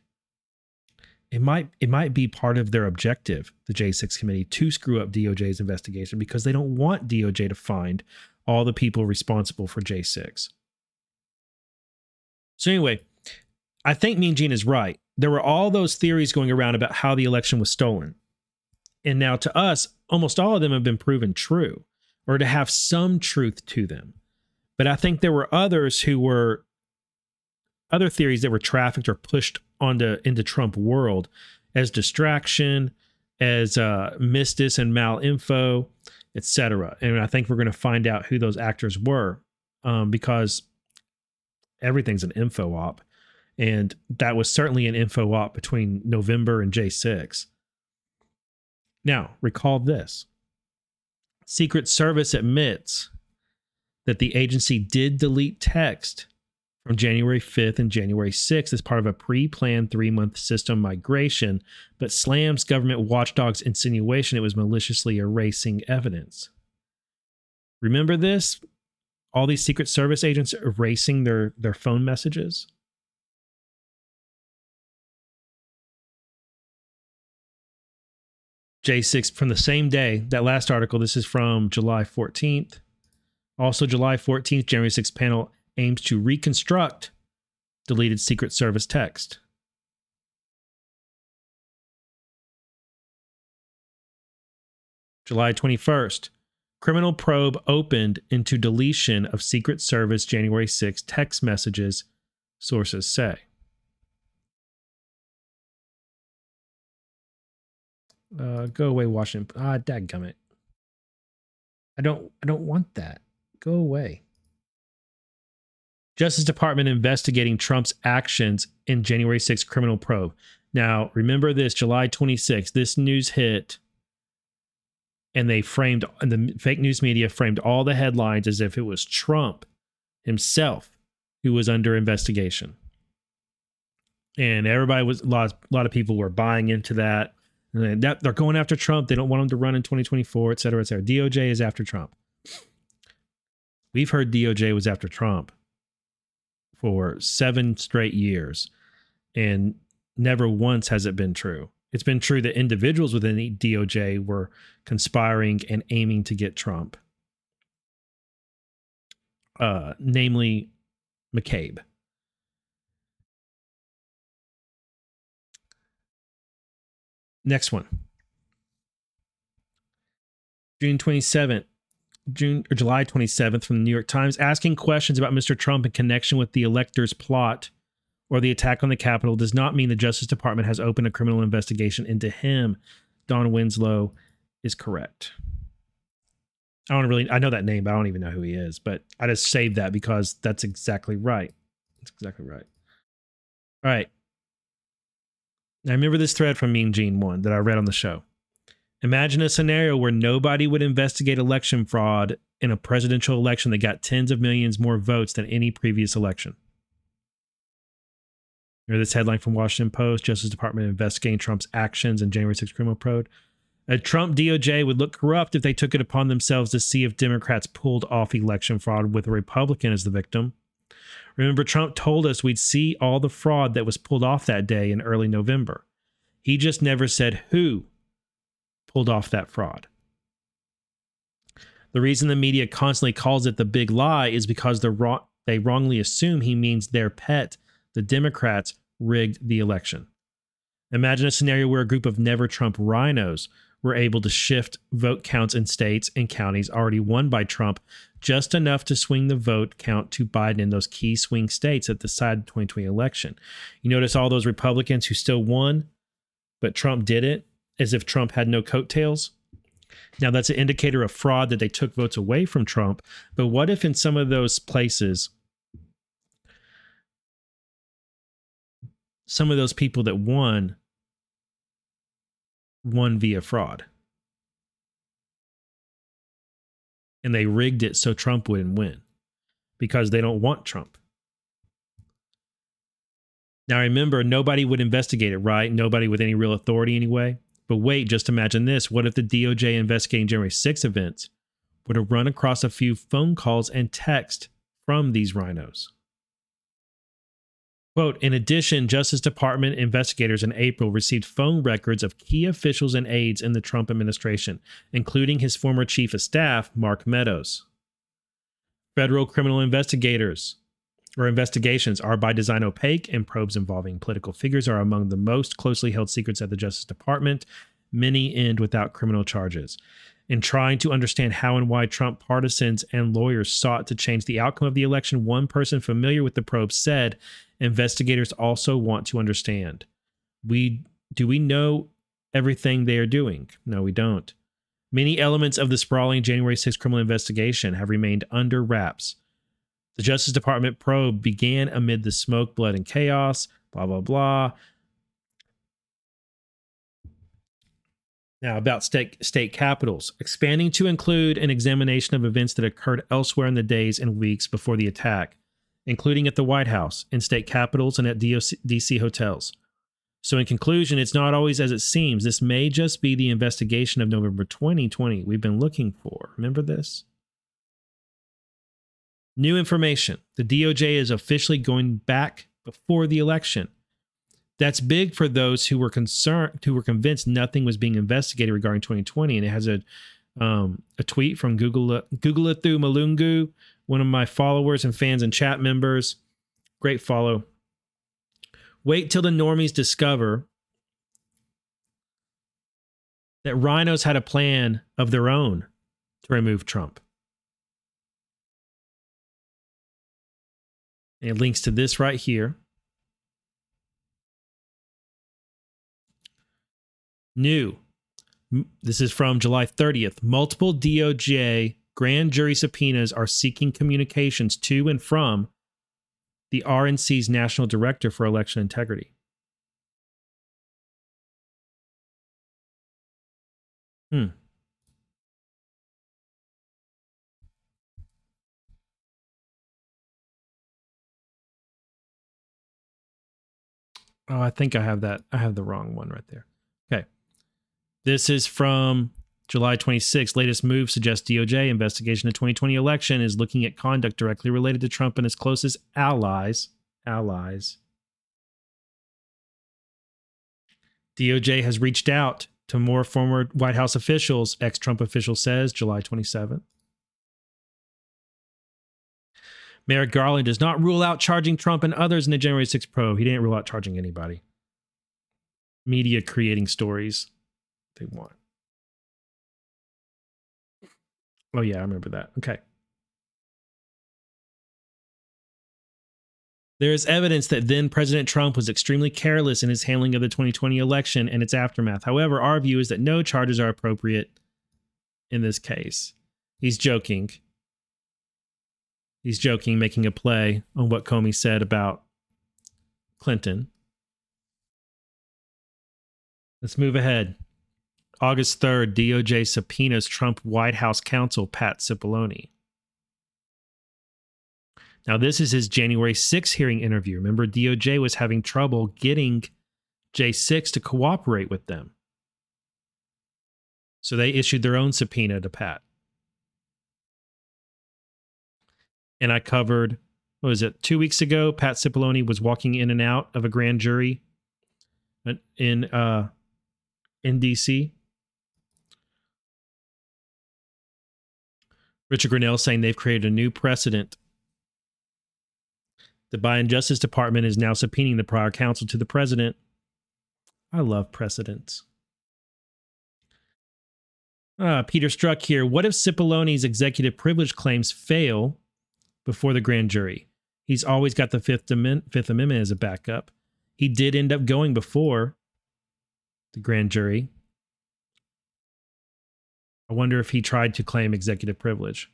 It might it might be part of their objective, the J6 committee, to screw up DOJ's investigation because they don't want DOJ to find all the people responsible for J6. So anyway, I think Mean Gene is right. There were all those theories going around about how the election was stolen. And now to us, almost all of them have been proven true or to have some truth to them. But I think there were others who were other theories that were trafficked or pushed onto into Trump world as distraction, as uh, mistis and malinfo, etc. And I think we're going to find out who those actors were um, because everything's an info op. And that was certainly an info op between November and J6. Now, recall this Secret Service admits that the agency did delete text from January 5th and January 6th as part of a pre planned three month system migration, but slams government watchdog's insinuation it was maliciously erasing evidence. Remember this? All these Secret Service agents erasing their, their phone messages? J6 from the same day. That last article, this is from July 14th. Also, July 14th, January 6th panel aims to reconstruct deleted Secret Service text. July 21st, criminal probe opened into deletion of Secret Service January 6 text messages, sources say. Uh, go away, Washington. Ah, dadgummit. I don't. I don't want that. Go away. Justice Department investigating Trump's actions in January 6th criminal probe. Now, remember this July 26th, this news hit, and they framed, and the fake news media framed all the headlines as if it was Trump himself who was under investigation. and everybody was a lot, a lot of people were buying into that. That they're going after Trump. They don't want him to run in 2024, et cetera, et cetera. DOJ is after Trump. We've heard DOJ was after Trump for seven straight years, and never once has it been true. It's been true that individuals within the DOJ were conspiring and aiming to get Trump, uh, namely McCabe. Next one. June 27th, June or July 27th from the New York Times asking questions about Mr. Trump in connection with the electors plot or the attack on the Capitol does not mean the Justice Department has opened a criminal investigation into him. Don Winslow is correct. I don't really I know that name, but I don't even know who he is. But I just saved that because that's exactly right. That's exactly right. All right. I remember this thread from Mean Gene one that I read on the show. Imagine a scenario where nobody would investigate election fraud in a presidential election that got tens of millions more votes than any previous election. Remember this headline from Washington Post: Justice Department investigating Trump's actions in January 6 criminal probe. A Trump DOJ would look corrupt if they took it upon themselves to see if Democrats pulled off election fraud with a Republican as the victim. Remember, Trump told us we'd see all the fraud that was pulled off that day in early November. He just never said who pulled off that fraud. The reason the media constantly calls it the big lie is because wrong, they wrongly assume he means their pet, the Democrats, rigged the election. Imagine a scenario where a group of never Trump rhinos were able to shift vote counts in states and counties already won by Trump just enough to swing the vote count to Biden in those key swing states that decide the 2020 election. You notice all those Republicans who still won, but Trump did it as if Trump had no coattails. Now, that's an indicator of fraud that they took votes away from Trump. But what if in some of those places, some of those people that won won via fraud? And they rigged it so Trump wouldn't win because they don't want Trump. Now, remember, nobody would investigate it, right? Nobody with any real authority, anyway. But wait, just imagine this. What if the DOJ investigating January 6 events would have run across a few phone calls and text from these RINOs? Quote, in addition, Justice Department investigators in April received phone records of key officials and aides in the Trump administration, including his former chief of staff, Mark Meadows. Federal criminal investigators or investigations are by design opaque, and probes involving political figures are among the most closely held secrets at the Justice Department. Many end without criminal charges in trying to understand how and why Trump partisans and lawyers sought to change the outcome of the election, one person familiar with the probe said investigators also want to understand. We do we know everything they are doing? No, we don't. Many elements of the sprawling January 6th criminal investigation have remained under wraps. The Justice Department probe began amid the smoke, blood, and chaos, blah, blah, blah. Now, about state, state capitals, expanding to include an examination of events that occurred elsewhere in the days and weeks before the attack, including at the White House, in state capitals, and at DC hotels. So, in conclusion, it's not always as it seems. This may just be the investigation of November 2020 we've been looking for. Remember this? New information. The DOJ is officially going back before the election that's big for those who were concerned, who were convinced nothing was being investigated regarding 2020. And it has a um, a tweet from Google Google it through Malungu, one of my followers and fans and chat members. Great follow. Wait till the normies discover that rhinos had a plan of their own to remove Trump. And it links to this right here. New. This is from July 30th. Multiple DOJ grand jury subpoenas are seeking communications to and from the RNC's National Director for Election Integrity. Hmm. Oh, I think I have that. I have the wrong one right there. This is from July 26. Latest move suggests DOJ investigation of 2020 election is looking at conduct directly related to Trump and his closest allies. Allies. DOJ has reached out to more former White House officials, ex Trump official says, July 27th. Merrick Garland does not rule out charging Trump and others in the January 6 probe. He didn't rule out charging anybody. Media creating stories they want. Oh, yeah, I remember that. Okay. There is evidence that then President Trump was extremely careless in his handling of the 2020 election and its aftermath. However, our view is that no charges are appropriate in this case. He's joking. He's joking, making a play on what Comey said about Clinton. Let's move ahead. August 3rd, DOJ subpoenas Trump White House counsel Pat Cipollone. Now, this is his January 6 hearing interview. Remember, DOJ was having trouble getting J6 to cooperate with them. So they issued their own subpoena to Pat. And I covered, what was it, two weeks ago? Pat Cipollone was walking in and out of a grand jury in uh, in DC. Richard Grenell saying they've created a new precedent the Biden Justice Department is now subpoenaing the prior counsel to the president. I love precedents. Uh, Peter Strzok here. What if Cipollone's executive privilege claims fail before the grand jury? He's always got the Fifth, Fifth Amendment as a backup. He did end up going before the grand jury. I wonder if he tried to claim executive privilege.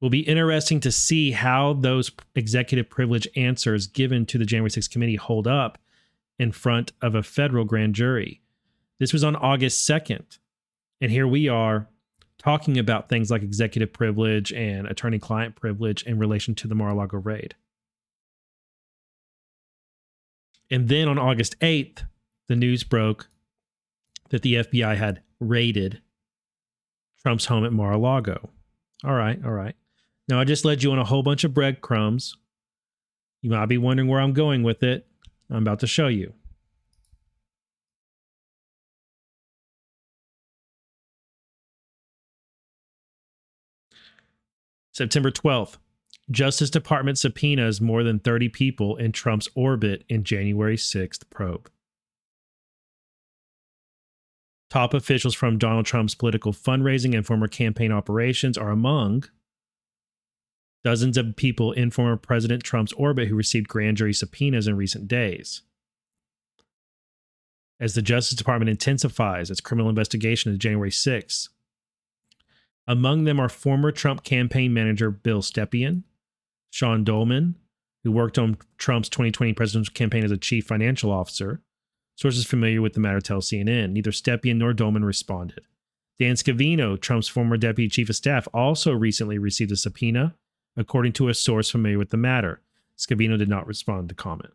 will be interesting to see how those executive privilege answers given to the January 6th committee hold up in front of a federal grand jury. This was on August 2nd. And here we are talking about things like executive privilege and attorney client privilege in relation to the Mar a Lago raid. And then on August 8th, the news broke that the FBI had raided Trump's home at Mar a Lago. All right, all right. Now, I just led you on a whole bunch of breadcrumbs. You might be wondering where I'm going with it. I'm about to show you. September 12th, Justice Department subpoenas more than 30 people in Trump's orbit in January 6th probe. Top officials from Donald Trump's political fundraising and former campaign operations are among dozens of people in former President Trump's orbit who received grand jury subpoenas in recent days. As the Justice Department intensifies its criminal investigation of January 6, among them are former Trump campaign manager Bill Stepien, Sean Dollman, who worked on Trump's 2020 presidential campaign as a chief financial officer. Sources familiar with the matter tell CNN neither Stepien nor Dollman responded. Dan Scavino, Trump's former deputy chief of staff, also recently received a subpoena according to a source familiar with the matter. Scavino did not respond to comment.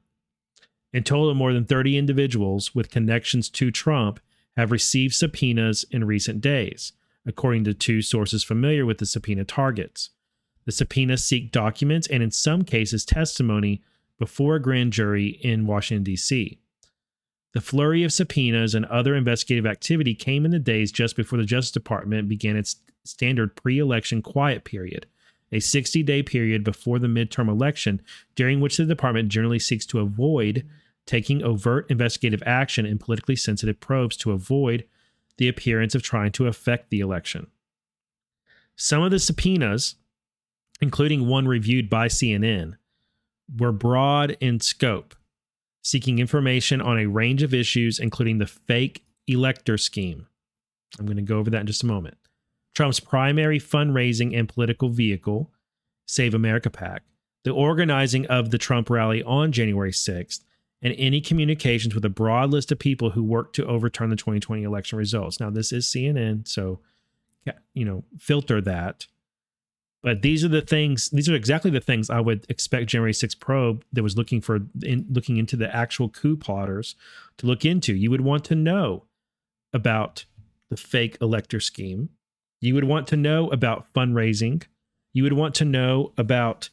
In total, more than 30 individuals with connections to Trump have received subpoenas in recent days, according to two sources familiar with the subpoena targets. The subpoenas seek documents and, in some cases, testimony before a grand jury in Washington, D.C. The flurry of subpoenas and other investigative activity came in the days just before the Justice Department began its standard pre election quiet period, a 60 day period before the midterm election, during which the department generally seeks to avoid taking overt investigative action in politically sensitive probes to avoid the appearance of trying to affect the election. Some of the subpoenas, including one reviewed by CNN, were broad in scope, seeking information on a range of issues, including the fake elector scheme. I'm going to go over that in just a moment. Trump's primary fundraising and political vehicle, Save America PAC, the organizing of the Trump rally on January 6th, and any communications with a broad list of people who worked to overturn the 2020 election results. Now, this is CNN, so you know, filter that. But these are the things. These are exactly the things I would expect January 6 probe that was looking for, in, looking into the actual coup plotters to look into. You would want to know about the fake elector scheme. You would want to know about fundraising. You would want to know about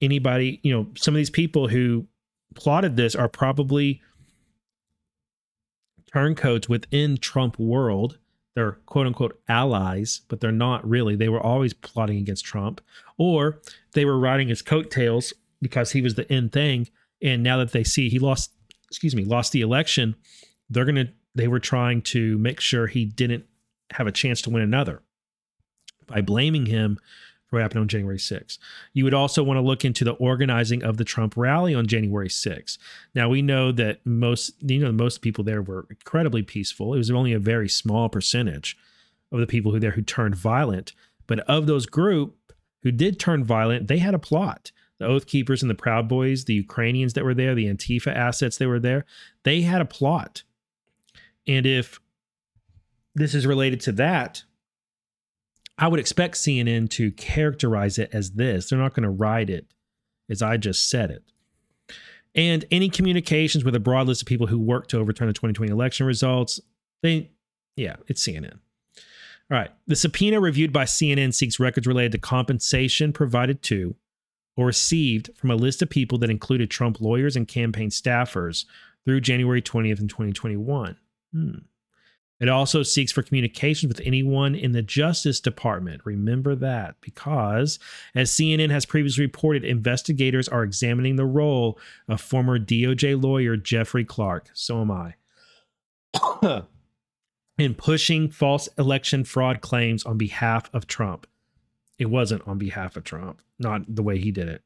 anybody. You know, some of these people who plotted this are probably turncoats within Trump world they're quote unquote allies, but they're not really. They were always plotting against Trump, or they were riding his coattails because he was the end thing. And now that they see he lost, excuse me, lost the election, they're gonna they were trying to make sure he didn't have a chance to win another by blaming him what happened on January 6th. You would also want to look into the organizing of the Trump rally on January 6th. Now we know that most you know most people there were incredibly peaceful. It was only a very small percentage of the people who there who turned violent, but of those group who did turn violent, they had a plot. The Oath Keepers and the Proud Boys, the Ukrainians that were there, the Antifa assets that were there, they had a plot. And if this is related to that, I would expect CNN to characterize it as this. They're not going to write it as I just said it. And any communications with a broad list of people who work to overturn the 2020 election results, they, yeah, it's CNN. All right. The subpoena reviewed by CNN seeks records related to compensation provided to or received from a list of people that included Trump lawyers and campaign staffers through January 20th in 2021. Hmm. It also seeks for communications with anyone in the Justice Department. Remember that because, as CNN has previously reported, investigators are examining the role of former DOJ lawyer Jeffrey Clark. So am I. in pushing false election fraud claims on behalf of Trump. It wasn't on behalf of Trump, not the way he did it.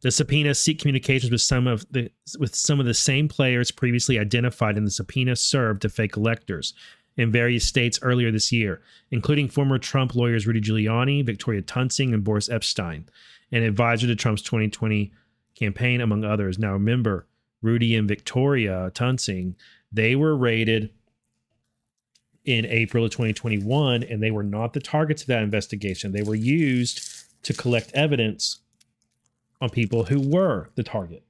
The subpoena seek communications with some of the with some of the same players previously identified in the subpoena served to fake electors in various states earlier this year, including former Trump lawyers Rudy Giuliani, Victoria Toensing, and Boris Epshteyn, an advisor to Trump's 2020 campaign, among others. Now remember, Rudy and Victoria Toensing, they were raided in April of 2021, and they were not the targets of that investigation. They were used to collect evidence on people who were the target.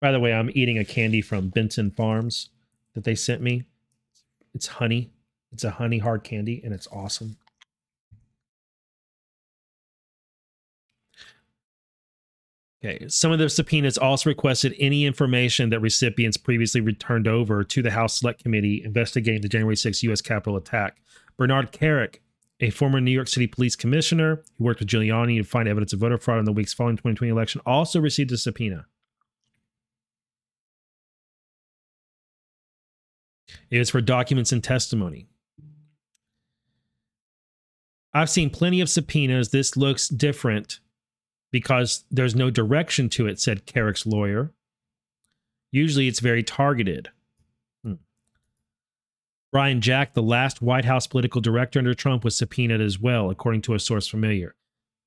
By the way, I'm eating a candy from Benson Farms that they sent me. It's honey. It's a honey hard candy and it's awesome. Okay, some of the subpoenas also requested any information that recipients previously returned over to the House Select Committee investigating the January 6 U.S. Capitol attack. Bernard Kerik a former New York City police commissioner who worked with Giuliani to find evidence of voter fraud in the weeks following the 2020 election, also received a subpoena. It is for documents and testimony. I've seen plenty of subpoenas. This looks different because there's no direction to it, said Kerik's lawyer. Usually it's very targeted. Brian Jack, the last White House political director under Trump, was subpoenaed as well, according to a source familiar.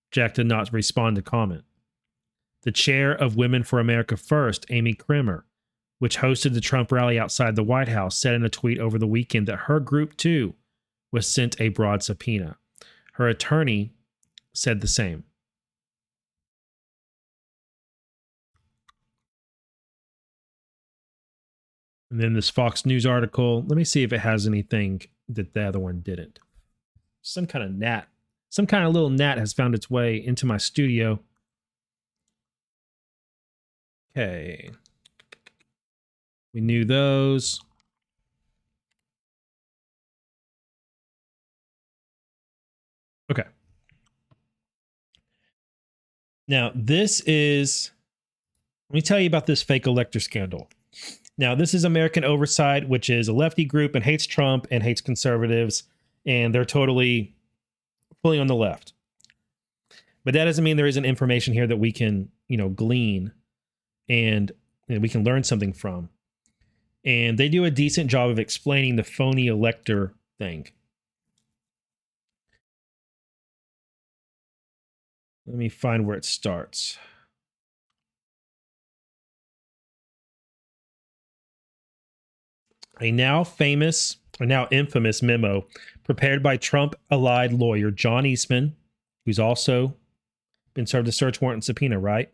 Jack did not respond to comment. The chair of Women for America First, Amy Kremer, which hosted the Trump rally outside the White House, said in a tweet over the weekend that her group, too, was sent a broad subpoena. Her attorney said the same. And then this Fox News article. Let me see if it has anything that the other one didn't. Some kind of gnat, some kind of little gnat has found its way into my studio. Okay. We knew those. Okay. Now, this is, let me tell you about this fake elector scandal. Now, this is American Oversight, which is a lefty group and hates Trump and hates conservatives, and they're totally fully on the left. But that doesn't mean there isn't information here that we can, you know, glean and you know, we can learn something from. And they do a decent job of explaining the phony elector thing. Let me find where it starts. A now famous a now infamous memo prepared by Trump allied lawyer John Eastman, who's also been served a search warrant and subpoena, right?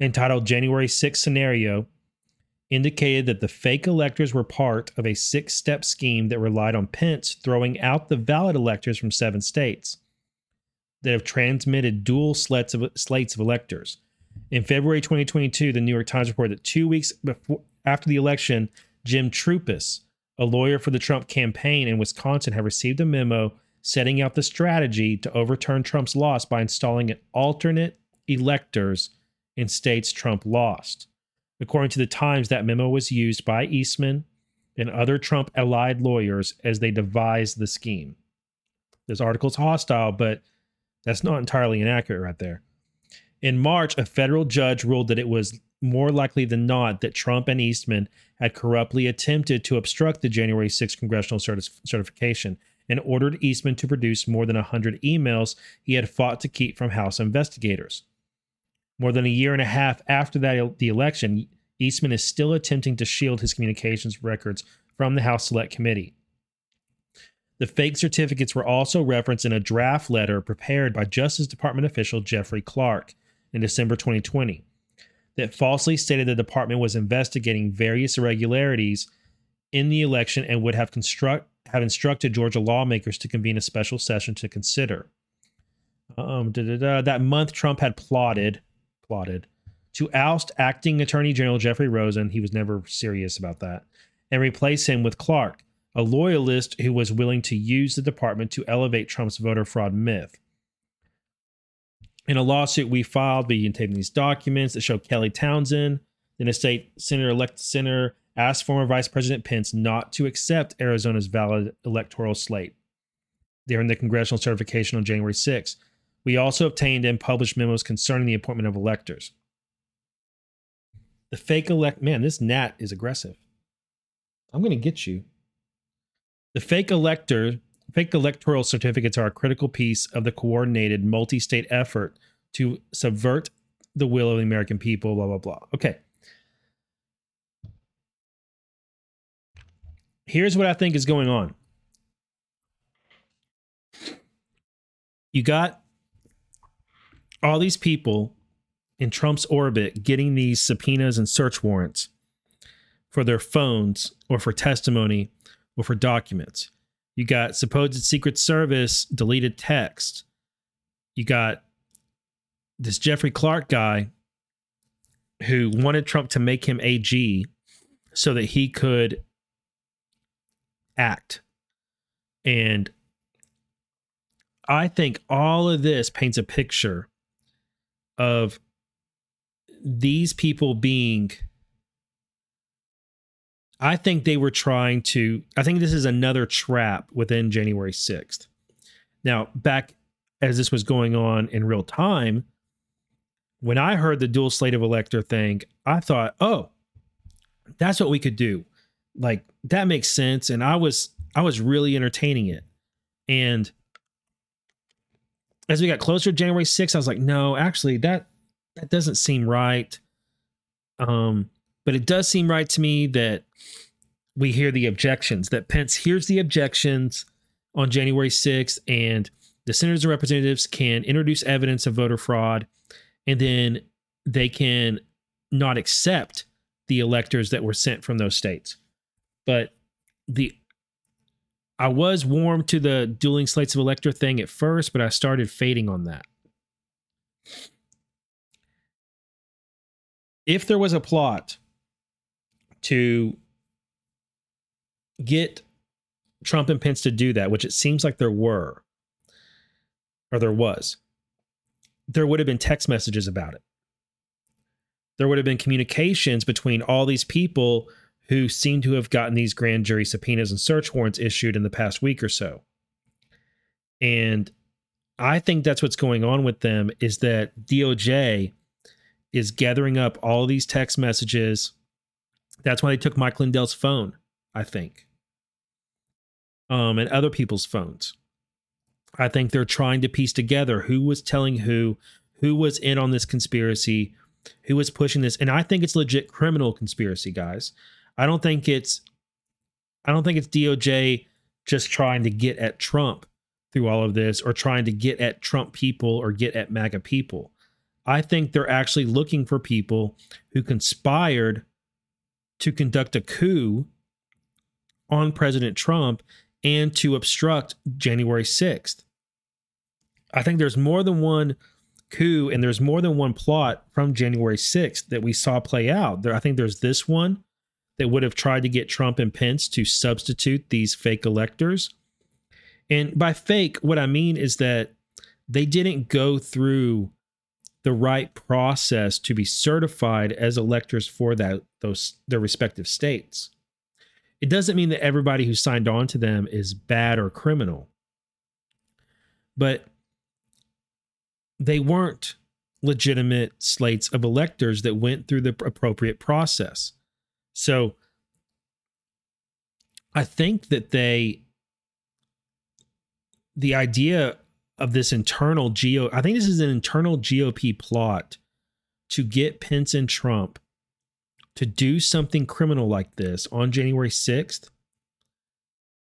Entitled January 6 Scenario, indicated that the fake electors were part of a six step scheme that relied on Pence throwing out the valid electors from seven states that have transmitted dual slates of, slates of electors. In February 2022, the New York Times reported that two weeks before, after the election, Jim Troupis, a lawyer for the Trump campaign in Wisconsin, had received a memo setting out the strategy to overturn Trump's loss by installing alternate electors in states Trump lost. According to the Times, that memo was used by Eastman and other Trump allied lawyers as they devised the scheme. This article's hostile, but that's not entirely inaccurate right there. In March, a federal judge ruled that it was more likely than not that Trump and Eastman had corruptly attempted to obstruct the January 6 congressional certi- certification and ordered Eastman to produce more than 100 emails he had fought to keep from House investigators. More than a year and a half after that the election, Eastman is still attempting to shield his communications records from the House Select Committee. The fake certificates were also referenced in a draft letter prepared by Justice Department official Jeffrey Clark in December 2020 that falsely stated the department was investigating various irregularities in the election and would have construct have instructed Georgia lawmakers to convene a special session to consider. Um, that month, Trump had plotted plotted to oust acting Attorney General Jeffrey Rosen. He was never serious about that, and replace him with Clark, a loyalist who was willing to use the department to elevate Trump's voter fraud myth. In a lawsuit we filed, we taping these documents that show Kelly Townsend, then a state senator elect senator, asked former Vice President Pence not to accept Arizona's valid electoral slate during the congressional certification on January 6. We also obtained and published memos concerning the appointment of electors. The fake elect man, this gnat is aggressive. I'm going to get you. The fake elector, fake electoral certificates are a critical piece of the coordinated multi-state effort to subvert the will of the American people, blah, blah, blah. Okay. Here's what I think is going on. You got all these people in Trump's orbit getting these subpoenas and search warrants for their phones or for testimony or for documents. You got supposed Secret Service deleted text. You got this Jeffrey Clark guy who wanted Trump to make him AG so that he could act. And I think all of this paints a picture of these people being I think they were trying to. I think this is another trap within January 6th. Now, back as this was going on in real time, when I heard the dual slate of elector thing, I thought, oh, that's what we could do. Like that makes sense. And I was I was really entertaining it. And as we got closer to January 6th, I was like, no, actually, that that doesn't seem right. Um, but it does seem right to me that we hear the objections, that Pence hears the objections on January 6th, and the senators and representatives can introduce evidence of voter fraud, and then they can not accept the electors that were sent from those states. But the I was warm to the dueling slates of elector thing at first, but I started fading on that. If there was a plot to get Trump and Pence to do that, which it seems like there were, or there was, there would have been text messages about it. There would have been communications between all these people who seem to have gotten these grand jury subpoenas and search warrants issued in the past week or so. And I think that's what's going on with them is that DOJ is gathering up all these text messages. That's why they took Mike Lindell's phone, I think um, and other people's phones. I think they're trying to piece together who was telling who, who was in on this conspiracy, who was pushing this. And I think it's legit criminal conspiracy, guys. I don't think it's I don't think it's DOJ just trying to get at Trump through all of this or trying to get at Trump people or get at MAGA people. I think they're actually looking for people who conspired to conduct a coup on President Trump and to obstruct January 6th. I think there's more than one coup and there's more than one plot from January 6th that we saw play out. There, I think there's this one that would have tried to get Trump and Pence to substitute these fake electors. And by fake, what I mean is that they didn't go through the right process to be certified as electors for that those their respective states. It doesn't mean that everybody who signed on to them is bad or criminal. But they weren't legitimate slates of electors that went through the appropriate process. So I think that they, the idea of this internal geo, I think this is an internal GOP plot to get Pence and Trump to do something criminal like this on January 6th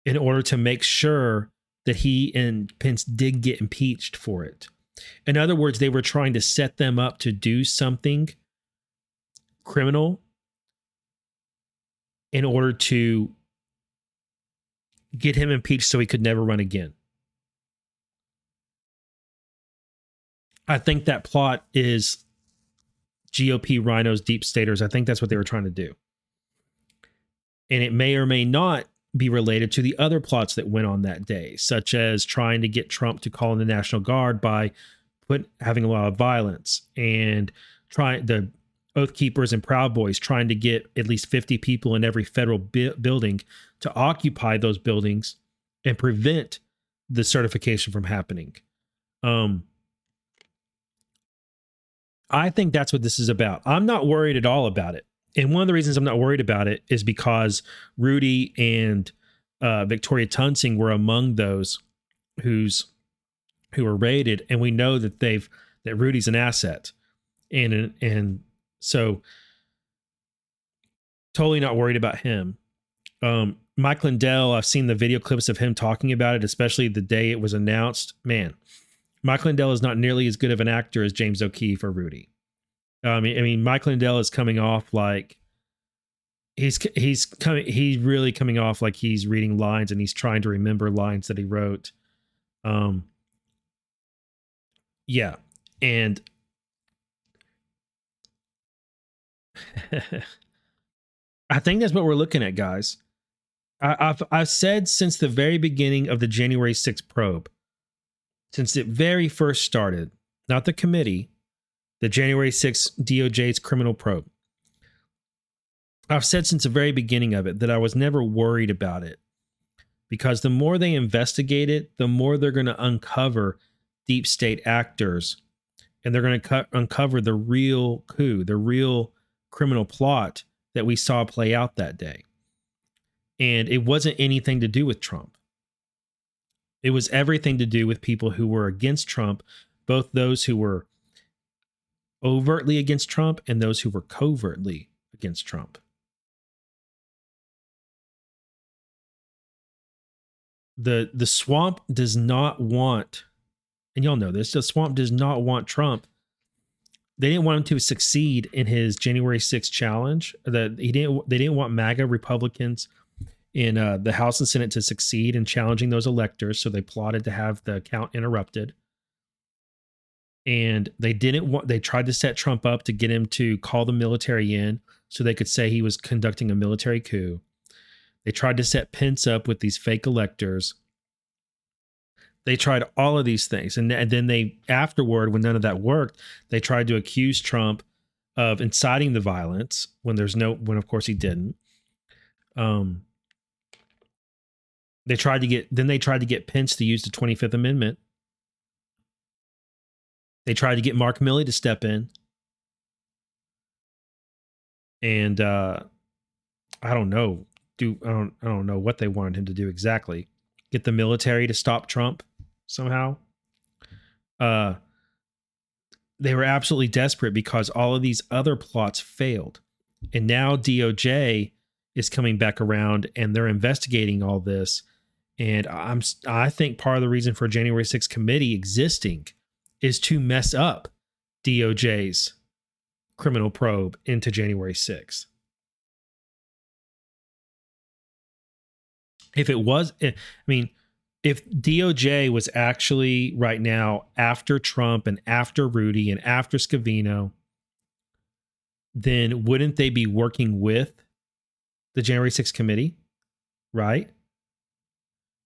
in order to make sure that he and Pence did get impeached for it. In other words, they were trying to set them up to do something criminal in order to get him impeached so he could never run again. I think that plot is GOP RINOs, deep staters. I think that's what they were trying to do. And it may or may not be related to the other plots that went on that day, such as trying to get Trump to call in the National Guard by put having a lot of violence and trying the Oath Keepers and Proud Boys trying to get at least 50 people in every federal bi- building to occupy those buildings and prevent the certification from happening. Um, I think that's what this is about. I'm not worried at all about it. And one of the reasons I'm not worried about it is because Rudy and uh, Victoria Toensing were among those who's who were raided, and we know that they've that Rudy's an asset, and and so totally not worried about him. Um, Mike Lindell, I've seen the video clips of him talking about it, especially the day it was announced. Man, Mike Lindell is not nearly as good of an actor as James O'Keefe or Rudy. I mean, I mean, Mike Lindell is coming off like he's he's coming he's really coming off like he's reading lines and he's trying to remember lines that he wrote. Um, yeah, and I think that's what we're looking at, guys. I, have I've said since the very beginning of the January 6th probe, since it very first started, not the committee, the January 6th DOJ's criminal probe. I've said since the very beginning of it that I was never worried about it because the more they investigate it, the more they're going to uncover deep state actors and they're going to uncover the real coup, the real criminal plot that we saw play out that day. And it wasn't anything to do with Trump. It was everything to do with people who were against Trump, both those who were overtly against Trump and those who were covertly against Trump. The the swamp does not want and y'all know this, the swamp does not want Trump. They didn't want him to succeed in his January 6th challenge. That he didn't they didn't want MAGA Republicans in uh, the House and Senate to succeed in challenging those electors, so they plotted to have the count interrupted and they didn't want they tried to set Trump up to get him to call the military in so they could say he was conducting a military coup. They tried to set Pence up with these fake electors. They tried all of these things. And, and then they, afterward, when none of that worked, they tried to accuse Trump of inciting the violence when there's no, when of course he didn't. Um, they tried to get, then they tried to get Pence to use the 25th Amendment they tried to get Mark Milley to step in. And uh I don't know. Do I don't I don't know what they wanted him to do exactly. Get the military to stop Trump somehow. Uh they were absolutely desperate because all of these other plots failed. And now DOJ is coming back around and they're investigating all this. And I'm I think part of the reason for January 6th committee existing is to mess up DOJ's criminal probe into January 6th. If it was, eh, I mean, if DOJ was actually right now after Trump and after Rudy and after Scavino, then wouldn't they be working with the January 6th committee? Right?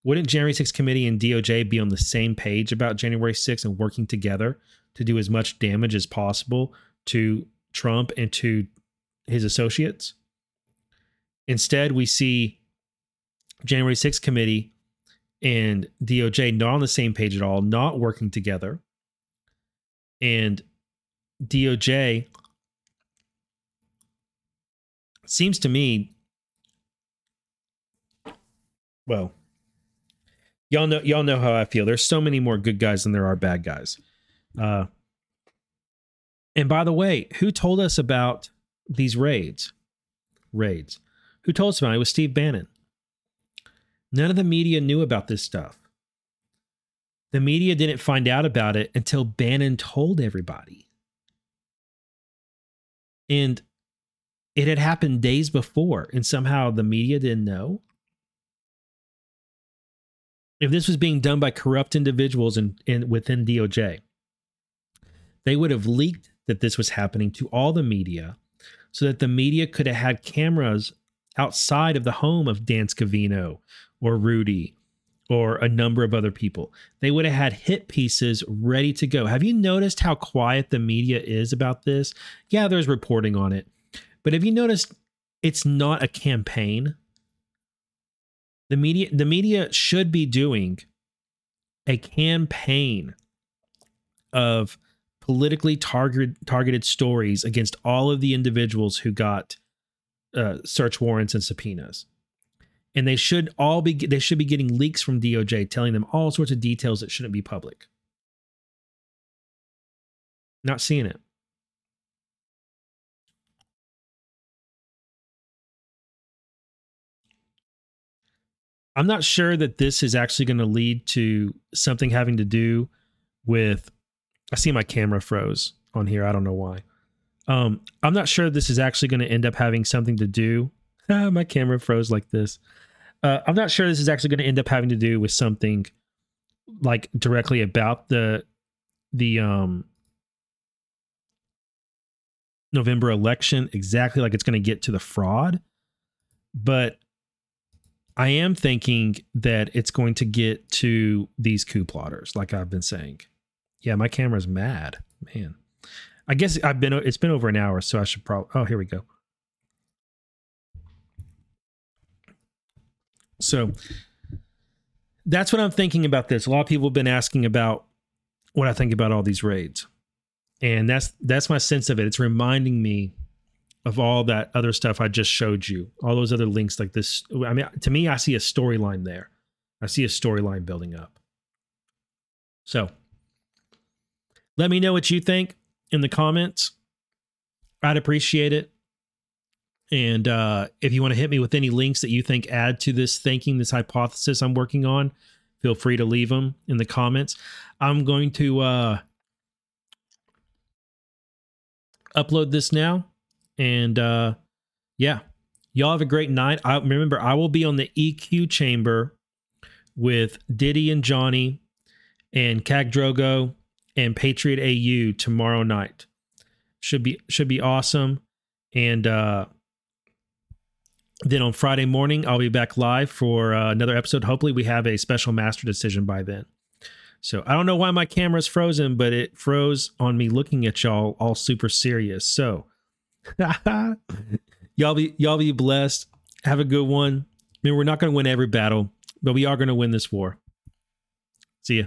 Wouldn't January 6th committee and DOJ be on the same page about January 6th and working together to do as much damage as possible to Trump and to his associates? Instead, we see January 6th committee and DOJ not on the same page at all, not working together. And DOJ seems to me well y'all know y'all know how I feel. There's so many more good guys than there are bad guys. Uh and by the way, who told us about these raids? Raids. Who told us about it? It was Steve Bannon. None of the media knew about this stuff. The media didn't find out about it until Bannon told everybody. And it had happened days before, and somehow the media didn't know. If this was being done by corrupt individuals in, in within DOJ, they would have leaked that this was happening to all the media so that the media could have had cameras outside of the home of Dan Scavino or Rudy or a number of other people. They would have had hit pieces ready to go. Have you noticed how quiet the media is about this? Yeah, there's reporting on it. But have you noticed it's not a campaign? The media the media should be doing a campaign of politically targeted targeted stories against all of the individuals who got uh, search warrants and subpoenas and they should all be they should be getting leaks from DOJ telling them all sorts of details that shouldn't be public. Not seeing it. I'm not sure that this is actually going to lead to something having to do with I see my camera froze on here. I don't know why. Um, I'm not sure this is actually going to end up having something to do. My camera froze like this. Uh, I'm not sure this is actually going to end up having to do with something like directly about the the um November election exactly like it's going to get to the fraud but I am thinking that it's going to get to these coup plotters like I've been saying. Yeah, my camera's mad. Man. I guess I've been it's been over an hour so I should probably Oh, here we go. So that's what I'm thinking about this. A lot of people have been asking about what I think about all these raids. And that's that's my sense of it. It's reminding me of all that other stuff I just showed you. All those other links like this. I mean, to me, I see a storyline there. I see a storyline building up. So let me know what you think in the comments. I'd appreciate it. And uh, if you want to hit me with any links that you think add to this thinking, this hypothesis I'm working on, feel free to leave them in the comments. I'm going to uh, upload this now. And uh, yeah, y'all have a great night. I remember I will be on the EQ chamber with Diddy and Johnny and Cag Drogo and Patriot AU tomorrow night. Should be should be awesome. And uh then on Friday morning, I'll be back live for uh, another episode. Hopefully, we have a special master decision by then. So I don't know why my camera's frozen, but it froze on me looking at y'all all super serious. So y'all be y'all be blessed. Have a good one. I mean, we're not going to win every battle, but we are going to win this war. See ya.